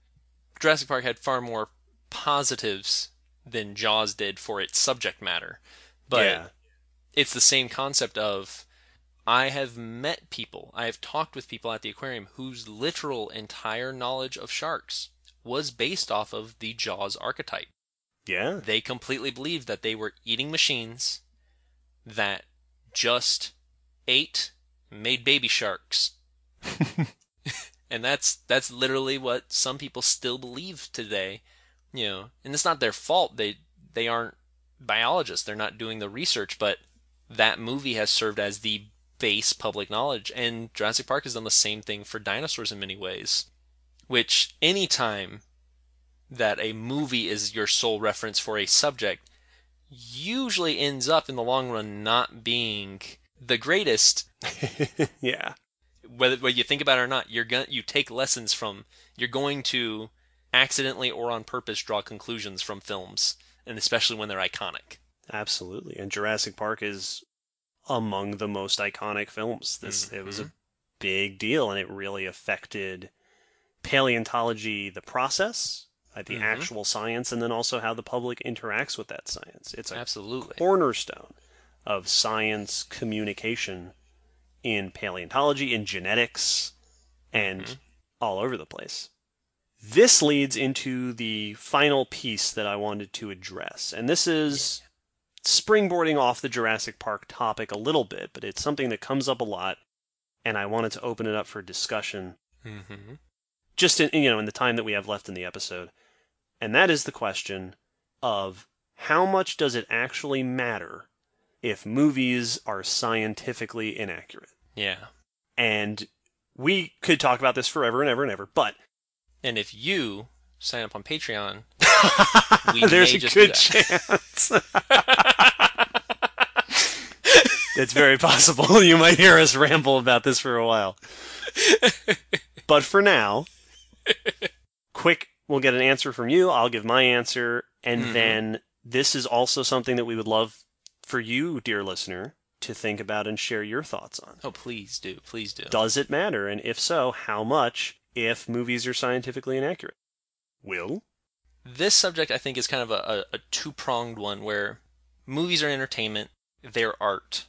Jurassic Park had far more positives than Jaws did for its subject matter, but yeah. it's the same concept of I have met people, I have talked with people at the aquarium whose literal entire knowledge of sharks was based off of the Jaws archetype. Yeah. They completely believed that they were eating machines that just ate, made baby sharks. and that's that's literally what some people still believe today. You know, and it's not their fault. They they aren't biologists. They're not doing the research, but that movie has served as the base public knowledge. And Jurassic Park has done the same thing for dinosaurs in many ways. Which anytime that a movie is your sole reference for a subject usually ends up in the long run not being the greatest yeah. whether whether you think about it or not you're going you take lessons from you're going to accidentally or on purpose draw conclusions from films and especially when they're iconic Absolutely. And Jurassic Park is among the most iconic films. This it was a big deal and it really affected paleontology the process, uh, the Mhm. actual science and then also how the public interacts with that science. It's a absolutely cornerstone of science communication in paleontology, in genetics, and Mhm. all over the place. This leads into the final piece that I wanted to address. And this is springboarding off the Jurassic Park topic a little bit, but it's something that comes up a lot, and I wanted to open it up for discussion mm-hmm. just in you know in the time that we have left in the episode and that is the question of how much does it actually matter if movies are scientifically inaccurate. Yeah. And we could talk about this forever and ever and ever but and if you sign up on patreon We there's a good chance. It's very possible. You might hear us ramble about this for a while. But for now quick we'll get an answer from you. I'll give my answer. And Mhm. then this is also something that we would love for you dear listener to think about and share your thoughts on. Oh please do please do. Does it matter? And if so how much if movies are scientifically inaccurate? Will? This subject I think is kind of a, a, a two pronged one where movies are entertainment, they're art.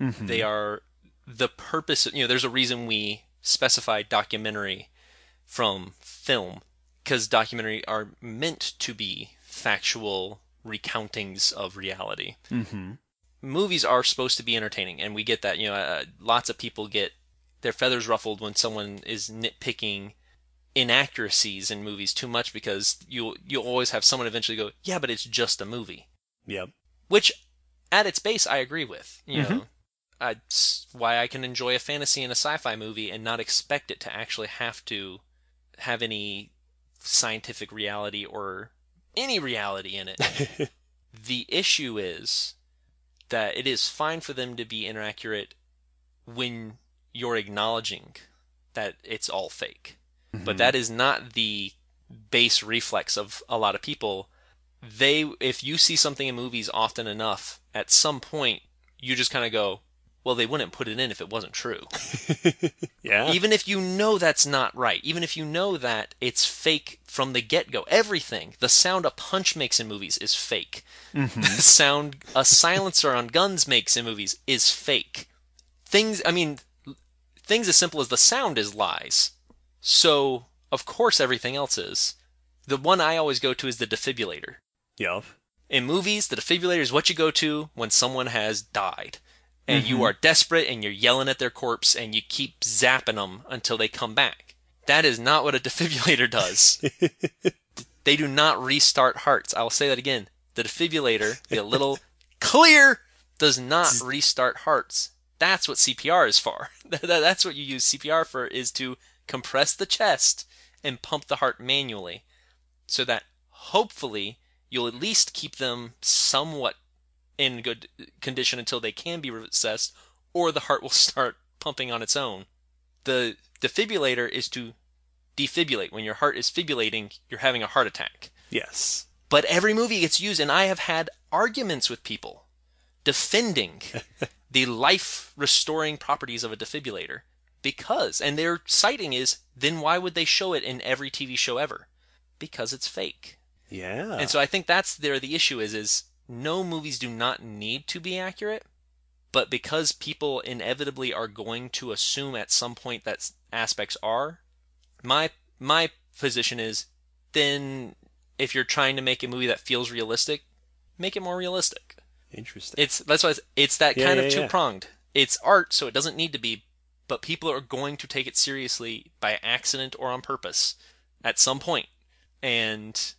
Mm-hmm. They are the purpose. You know, there's a reason we specify documentary from film because documentary are meant to be factual recountings of reality. mm-hmm. Movies are supposed to be entertaining, and we get that. You know, uh, lots of people get their feathers ruffled when someone is nitpicking inaccuracies in movies too much because you you always have someone eventually go, yeah, but it's just a movie. Yep. which at its base I agree with. You Mhm. know, that's why I can enjoy a fantasy and a sci-fi movie and not expect it to actually have to have any scientific reality or any reality in it. the issue is that it is fine for them to be inaccurate when you're acknowledging that it's all fake. But mm-hmm. that is not the base reflex of a lot of people. They if you see something in movies often enough, at some point you just kind of go, well they wouldn't put it in if it wasn't true. yeah. even if you know that's not right, even if you know that it's fake from the get-go, everything, the sound a punch makes in movies is fake. Mm-hmm. The sound a silencer on guns makes in movies is fake. Things, I mean, things as simple as the sound is lies. So, of course everything else is. The one I always go to is the defibrillator. Yep. In movies, the defibrillator is what you go to when someone has died. And you mm-hmm. are desperate and you're yelling at their corpse and you keep zapping them until they come back. That is not what a defibrillator does. they do not restart hearts. I will say that again. The defibrillator, the little clear, does not restart hearts. That's what CPR is for. That's what you use CPR for is to compress the chest and pump the heart manually so that hopefully you'll at least keep them somewhat in good condition until they can be reassessed or the heart will start pumping on its own. The defibrillator is to defibrillate. When your heart is fibrillating, you're having a heart attack. Yes. But every movie gets used, and I have had arguments with people defending the life restoring properties of a defibrillator because, and their citing is, then why would they show it in every TV show ever? Because it's fake. Yeah. And so I think that's there the issue is is no movies do not need to be accurate, but because people inevitably are going to assume at some point that aspects are, my my position is then if you're trying to make a movie that feels realistic, make it more realistic. Interesting. It's that's why it's, it's that Yeah, kind yeah, of two pronged. It's art, so it doesn't need to be, but people are going to take it seriously by accident or on purpose at some point. And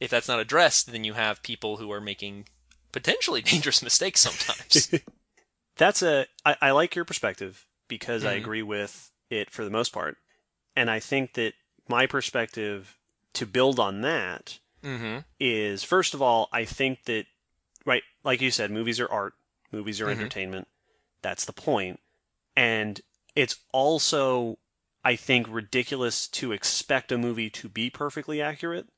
if that's not addressed, then you have people who are making potentially dangerous mistakes sometimes. That's a. I, I like your perspective because I Mhm. agree with it for the most part, and I think that my perspective to build on that mm-hmm. is first of all, I think that right, like you said, movies are art, movies are Mhm. entertainment. That's the point, and it's also I think ridiculous to expect a movie to be perfectly accurate.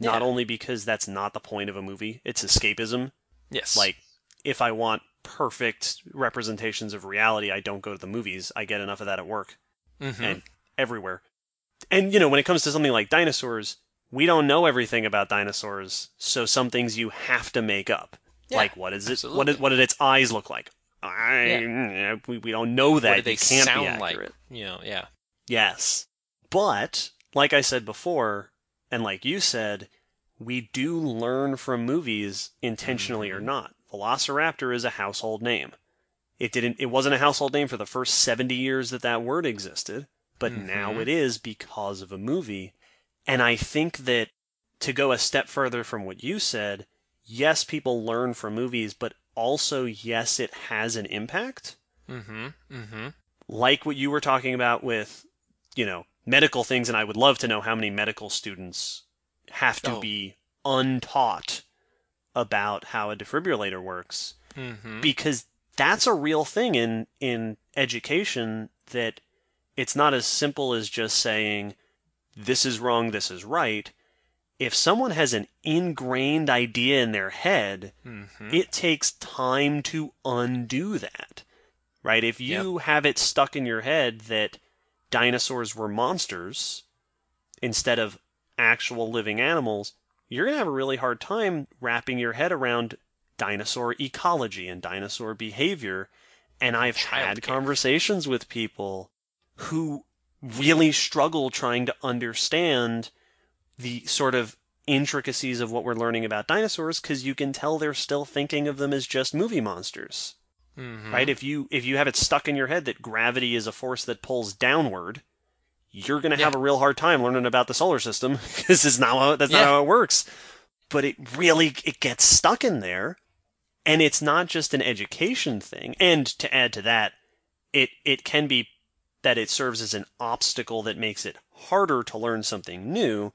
Not Yeah. only because that's not the point of a movie, it's escapism. Yes. Like, if I want perfect representations of reality, I don't go to the movies. I get enough of that at work Mhm. and everywhere. And, you know, when it comes to something like dinosaurs, we don't know everything about dinosaurs, so some things you have to make up. Yeah, like, what is it? What did, what did its eyes look like? I, we, we don't know that. what do they you can't sound be like? You know, yeah. Yes. But, like I said before, and like you said, we do learn from movies intentionally or not. Velociraptor is a household name. It didn't it wasn't a household name for the first 70 years that that word existed, but now Mhm. it is because of a movie. And I think that to go a step further from what you said, yes, people learn from movies, but also yes, it has an impact Mm-hmm. Mm-hmm. like what you were talking about with, you know, medical things, and I would love to know how many medical students have to Oh. be untaught about how a defibrillator works Mm-hmm. because that's a real thing in in education that it's not as simple as just saying this is wrong this is right if someone has an ingrained idea in their head mm-hmm. it takes time to undo that. Right? If you have it stuck in your head that dinosaurs were monsters instead of actual living animals, you're going to have a really hard time wrapping your head around dinosaur ecology and dinosaur behavior. And I've had Childcare. conversations with people who really struggle trying to understand the sort of intricacies of what we're learning about dinosaurs because you can tell they're still thinking of them as just movie monsters mm-hmm. right if you if you have it stuck in your head that gravity is a force that pulls downward you're going to have a real hard time learning about the solar system because it's not how that's not how it works but it really it gets stuck in there And it's not just an education thing. And to add to that, it it can be that it serves as an obstacle that makes it harder to learn something new.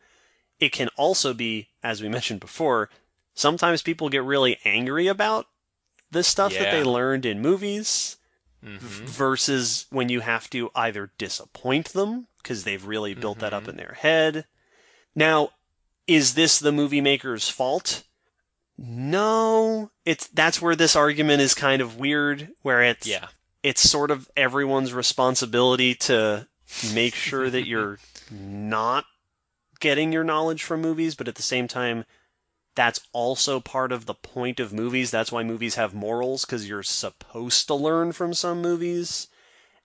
It can also be, as we mentioned before, sometimes people get really angry about the stuff that they learned in movies hmm versus when you have to either disappoint them because they've really built that Mm-hmm. up in their head. Now, is this the movie maker's fault? No, it's that's where this argument is kind of weird where it's Yeah. it's sort of everyone's responsibility to make sure that you're not getting your knowledge from movies, but at the same time, that's also part of the point of movies. That's why movies have morals, because you're supposed to learn from some movies.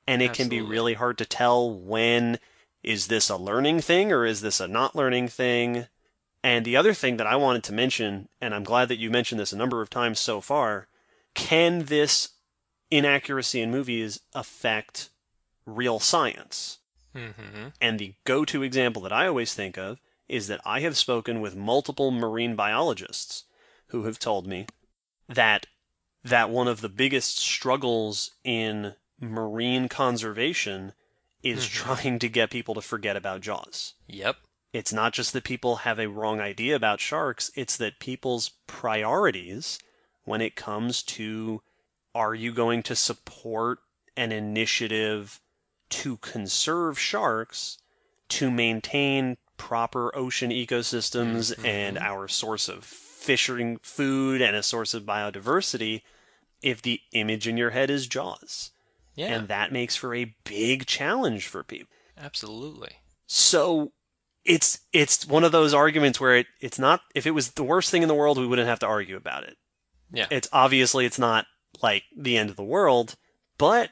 And it can be really hard to tell when is this a learning thing or is this a not learning thing. And the other thing that I wanted to mention, and I'm glad that you mentioned this a number of times so far, can this inaccuracy in movies affect real science? hmm And the go to example that I always think of is that I have spoken with multiple marine biologists who have told me that that one of the biggest struggles in marine conservation is Mhm. trying to get people to forget about jaws. Yep. It's not just that people have a wrong idea about sharks, it's that people's priorities when it comes to are you going to support an initiative to conserve sharks to maintain proper ocean ecosystems Mhm. and our source of fishing food and a source of biodiversity if the image in your head is jaws Yeah. and that makes for a big challenge for people absolutely. so it's it's one of those arguments where it, it's not if it was the worst thing in the world we wouldn't have to argue about it Yeah. it's obviously it's not like the end of the world but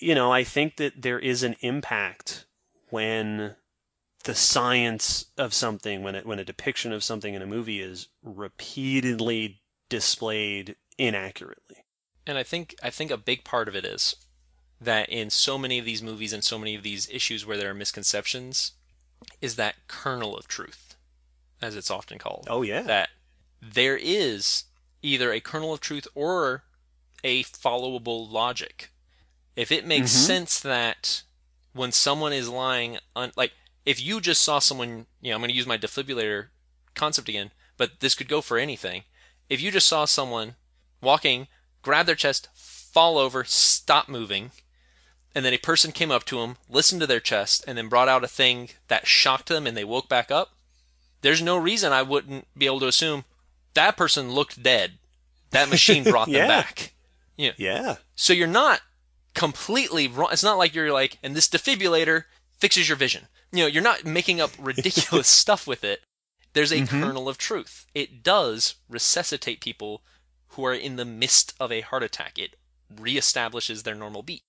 you know i think that there is an impact when the science of something when it when a depiction of something in a movie is repeatedly displayed inaccurately And I think I think a big part of it is that in so many of these movies and so many of these issues where there are misconceptions is that kernel of truth, as it's often called. oh yeah That there is either a kernel of truth or a followable logic. If it makes Mhm. sense that when someone is lying, un- like if you just saw someone, you know, I'm going to use my defibrillator concept again, but this could go for anything. If you just saw someone walking, grab their chest, fall over, stop moving, and then a person came up to them, listened to their chest, and then brought out a thing that shocked them and they woke back up, there's no reason I wouldn't be able to assume that person looked dead. That machine brought them Yeah. back. yeah So you're not completely wrong. It's not like you're like, and this defibrillator fixes your vision. You know, you're not making up ridiculous stuff with it. There's a Mhm. kernel of truth. It does resuscitate people who are in the midst of a heart attack. It reestablishes their normal beat.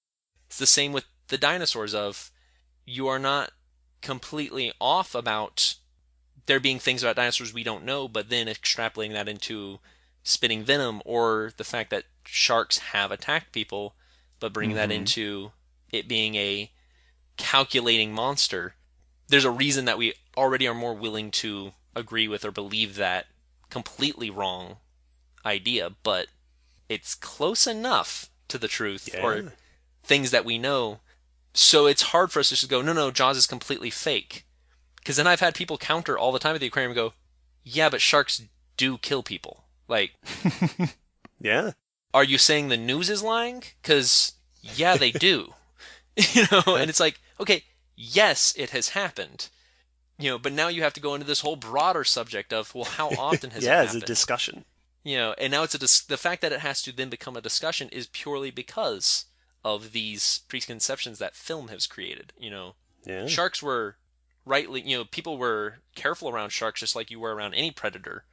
It's the same with the dinosaurs of you are not completely off about there being things about dinosaurs we don't know, but then extrapolating that into spitting venom or the fact that sharks have attacked people, but bringing that Mhm. into it being a calculating monster. There's a reason that we already are more willing to agree with or believe that completely wrong idea, but it's close enough to the truth yeah or things that we know. So it's hard for us to just go, no, no, Jaws is completely fake. Because then I've had people counter all the time at the aquarium and go, yeah, but sharks do kill people. Like, yeah are you saying the news is lying? Because, yeah, they do. you know, and it's like, okay, yes, it has happened. You know, but now you have to go into this whole broader subject of, well, how often has yeah it it's a discussion you know, and now it's a dis- the fact that it has to then become a discussion is purely because of these preconceptions that film has created. You know, yeah sharks were rightly, you know, people were careful around sharks just like you were around any predator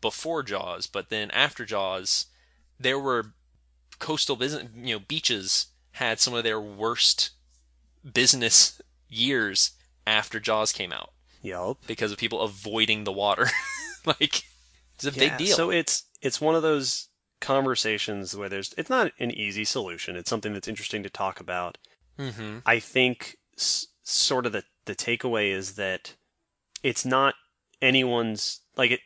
before Jaws, but then after Jaws, there were coastal business, you know, beaches had some of their worst business years after Jaws came out yup because of people avoiding the water. like it's a Yeah, big deal. So it's it's one of those conversations where there's it's not an easy solution. It's something that's interesting to talk about. mm-hmm. I think s- sort of the the takeaway is that it's not anyone's like it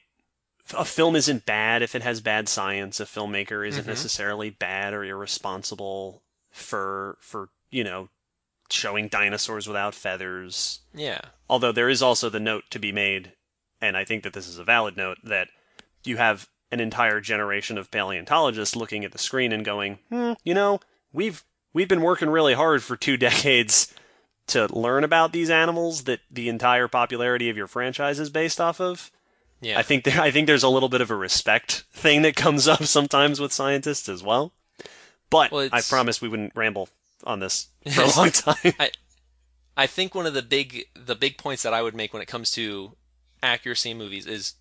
a film isn't bad if it has bad science. A filmmaker isn't necessarily bad or irresponsible for for you know showing dinosaurs without feathers. Yeah. Although there is also the note to be made, and I think that this is a valid note that you have an entire generation of paleontologists looking at the screen and going, hmm, you know, we've we've been working really hard for two decades to learn about these animals that the entire popularity of your franchise is based off of. Yeah. I think there, I think there's a little bit of a respect thing that comes up sometimes with scientists as well. But Well, I promised we wouldn't ramble on this for a long time. I I think one of the big the big points that I would make when it comes to accuracy in movies is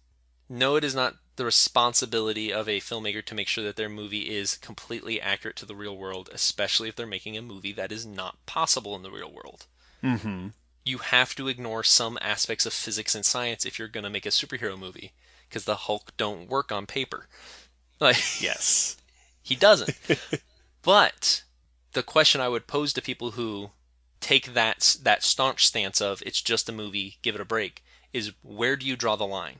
no, it is not the responsibility of a filmmaker to make sure that their movie is completely accurate to the real world, especially if they're making a movie that is not possible in the real world. mm-hmm. You have to ignore some aspects of physics and science if you're going to make a superhero movie, because the Hulk don't work on paper. Like Yes. he doesn't. but the question I would pose to people who take that that staunch stance of it's just a movie, give it a break, is where do you draw the line?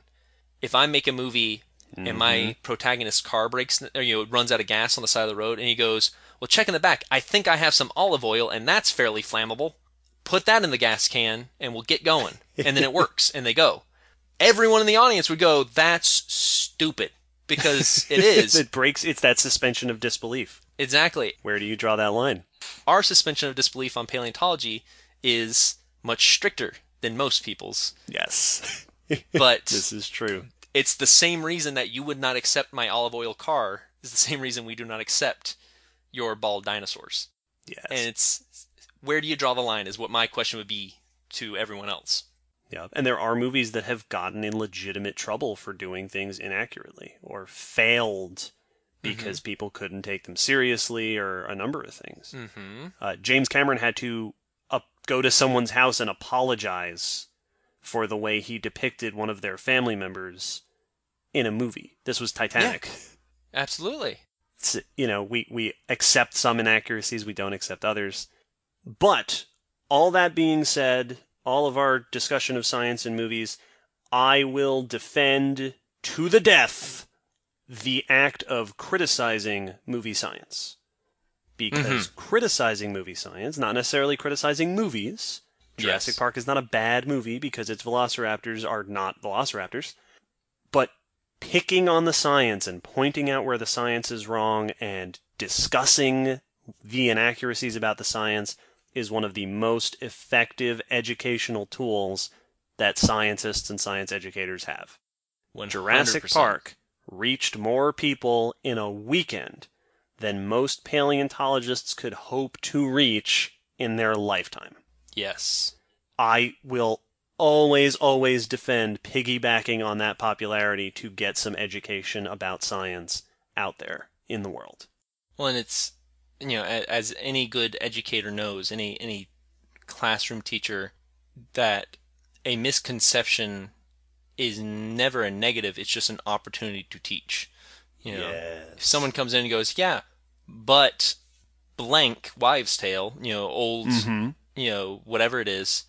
If I make a movie and my mm-hmm. protagonist's car breaks, or you know, runs out of gas on the side of the road, and he goes, "Well, check in the back. I think I have some olive oil, and that's fairly flammable. Put that in the gas can, and we'll get going." And then it works, and they go. Everyone in the audience would go, "That's stupid," because it is it breaks. It's that suspension of disbelief. Exactly Where do you draw that line? our suspension of disbelief on paleontology is much stricter than most people's. Yes. But this is true. it's the same reason that you would not accept my olive oil car is the same reason we do not accept your bald dinosaurs. Yes. And it's where do you draw the line is what my question would be to everyone else. Yeah, and there are movies that have gotten in legitimate trouble for doing things inaccurately or failed because people couldn't take them seriously or a number of things. Mm-hmm. Uh, James Cameron had to uh, go to someone's house and apologize for the way he depicted one of their family members in a movie. This was Titanic. Absolutely. It's, you know, we, we accept some inaccuracies, we don't accept others. But all that being said, all of our discussion of science and movies, I will defend to the death the act of criticizing movie science. Because mm-hmm. criticizing movie science, not necessarily criticizing movies, Jurassic Yes. Park is not a bad movie because its velociraptors are not velociraptors, but picking on the science and pointing out where the science is wrong and discussing the inaccuracies about the science is one of the most effective educational tools that scientists and science educators have. 100%. Jurassic Park reached more people in a weekend than most paleontologists could hope to reach in their lifetime. Yes. I will always, always defend piggybacking on that popularity to get some education about science out there in the world. Well, and it's you know, as any good educator knows, any any classroom teacher, that a misconception is never a negative. It's just an opportunity to teach. You know, if someone comes in and goes, "Yeah, but blank wives' tale," you know, old, Mhm. you know, whatever it is,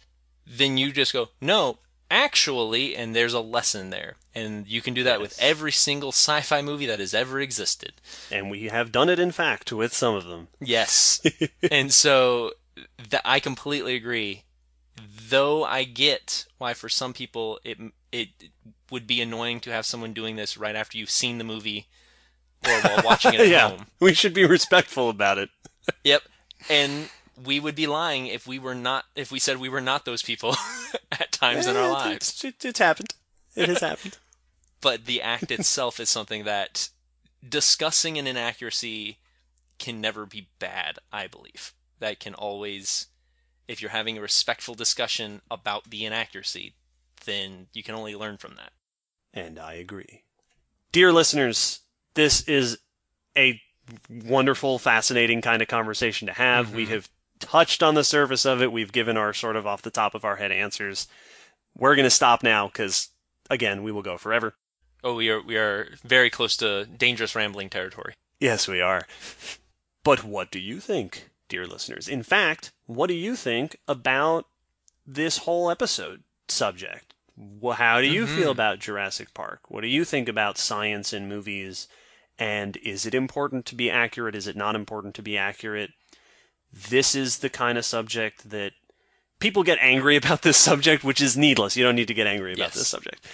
then you just go, "No, actually," and there's a lesson there, and you can do that with every single sci-fi movie that has ever existed. And we have done it, in fact, with some of them. Yes. and so th- I completely agree. Though I get why for some people it it would be annoying to have someone doing this right after you've seen the movie or while watching it at yeah, home. we should be respectful about it. Yep. And we would be lying if we were not if we said we were not those people at times in our Eh, lives. It's, it's, it's happened. It has happened. but the act itself is something that discussing an inaccuracy can never be bad, I believe. That can always, if you're having a respectful discussion about the inaccuracy, then you can only learn from that. And I agree. Dear listeners, this is a wonderful, fascinating kind of conversation to have. We mm-hmm. have touched on the surface of it. We've given our sort of off the top of our head answers. We're going to stop now because, again, we will go forever. Oh, we are we are very close to dangerous rambling territory. Yes, we are. But what do you think, dear listeners? In fact, what do you think about this whole episode subject? Well, how do you feel mm-hmm. about Jurassic Park? What do you think about science in movies? And is it important to be accurate? Is it not important to be accurate? This is the kind of subject that people get angry about this subject, which is needless. You don't need to get angry about Yes. this subject.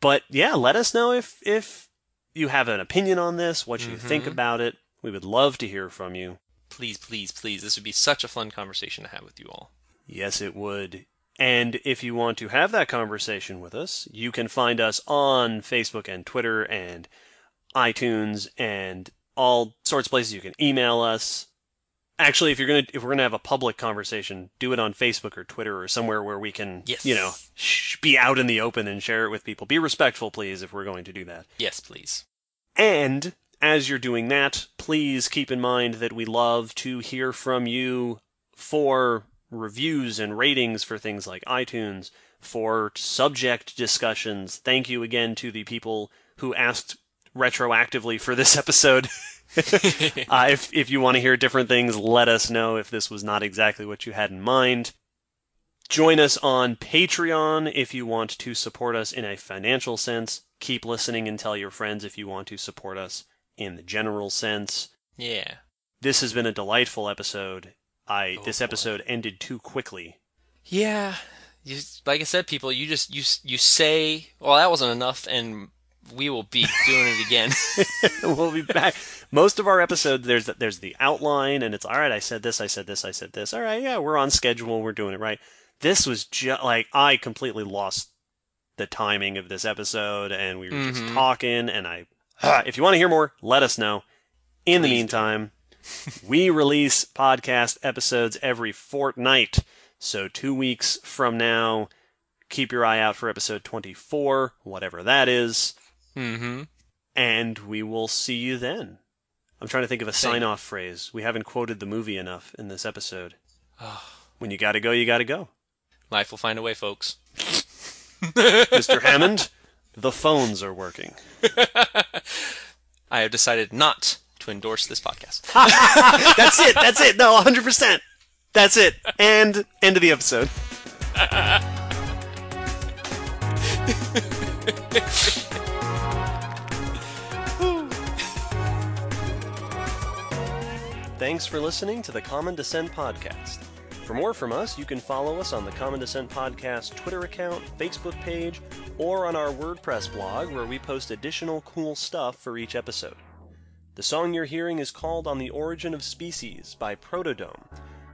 But yeah, let us know if if you have an opinion on this, what you think mm-hmm. about it. We would love to hear from you. Please, please, please. This would be such a fun conversation to have with you all. Yes, it would. And if you want to have that conversation with us, you can find us on Facebook and Twitter and iTunes and all sorts of places. You can email us. Actually, if you're gonna if we're gonna have a public conversation, do it on Facebook or Twitter or somewhere where we can, Yes. you know, sh- be out in the open and share it with people. Be respectful, please, if we're going to do that. Yes, please. And as you're doing that, please keep in mind that we love to hear from you for reviews and ratings for things like iTunes, for subject discussions. Thank you again to the people who asked retroactively for this episode. uh, if, if you want to hear different things, let us know if this was not exactly what you had in mind. Join us on Patreon if you want to support us in a financial sense. Keep listening and tell your friends if you want to support us in the general sense. Yeah. This has been a delightful episode. I Oh, this boy. episode ended too quickly. Yeah. You, like I said, people, you just you you say, well, that wasn't enough, and we will be doing it again. we'll be back. Most of our episodes, there's there's the outline, and it's all right. I said this, I said this, I said this. All right, yeah, we're on schedule. We're doing it right. This was just like I completely lost the timing of this episode, and we were just Mhm. talking. And I, if you want to hear more, let us know. In the meantime. do. We release podcast episodes every fortnight. So two weeks from now, keep your eye out for episode 24, whatever that is mm-hmm. and we will see you then. I'm trying to think of a sign off phrase. We haven't quoted the movie enough in this episode. when you gotta go, you gotta go. Life will find a way, folks. Mr. Hammond, the phones are working. I have decided not to endorse this podcast. That's it, that's it. No, 100%. That's it. And end of the episode. Thanks for listening to the Common Descent Podcast. For more from us, you can follow us on the Common Descent Podcast Twitter account, Facebook page, or on our WordPress blog where we post additional cool stuff for each episode. The song you're hearing is called On the Origin of Species by Protodome.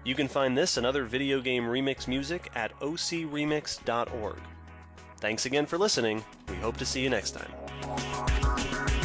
You can find this and other video game remix music at ocremix.org. Thanks again for listening. We hope to see you next time.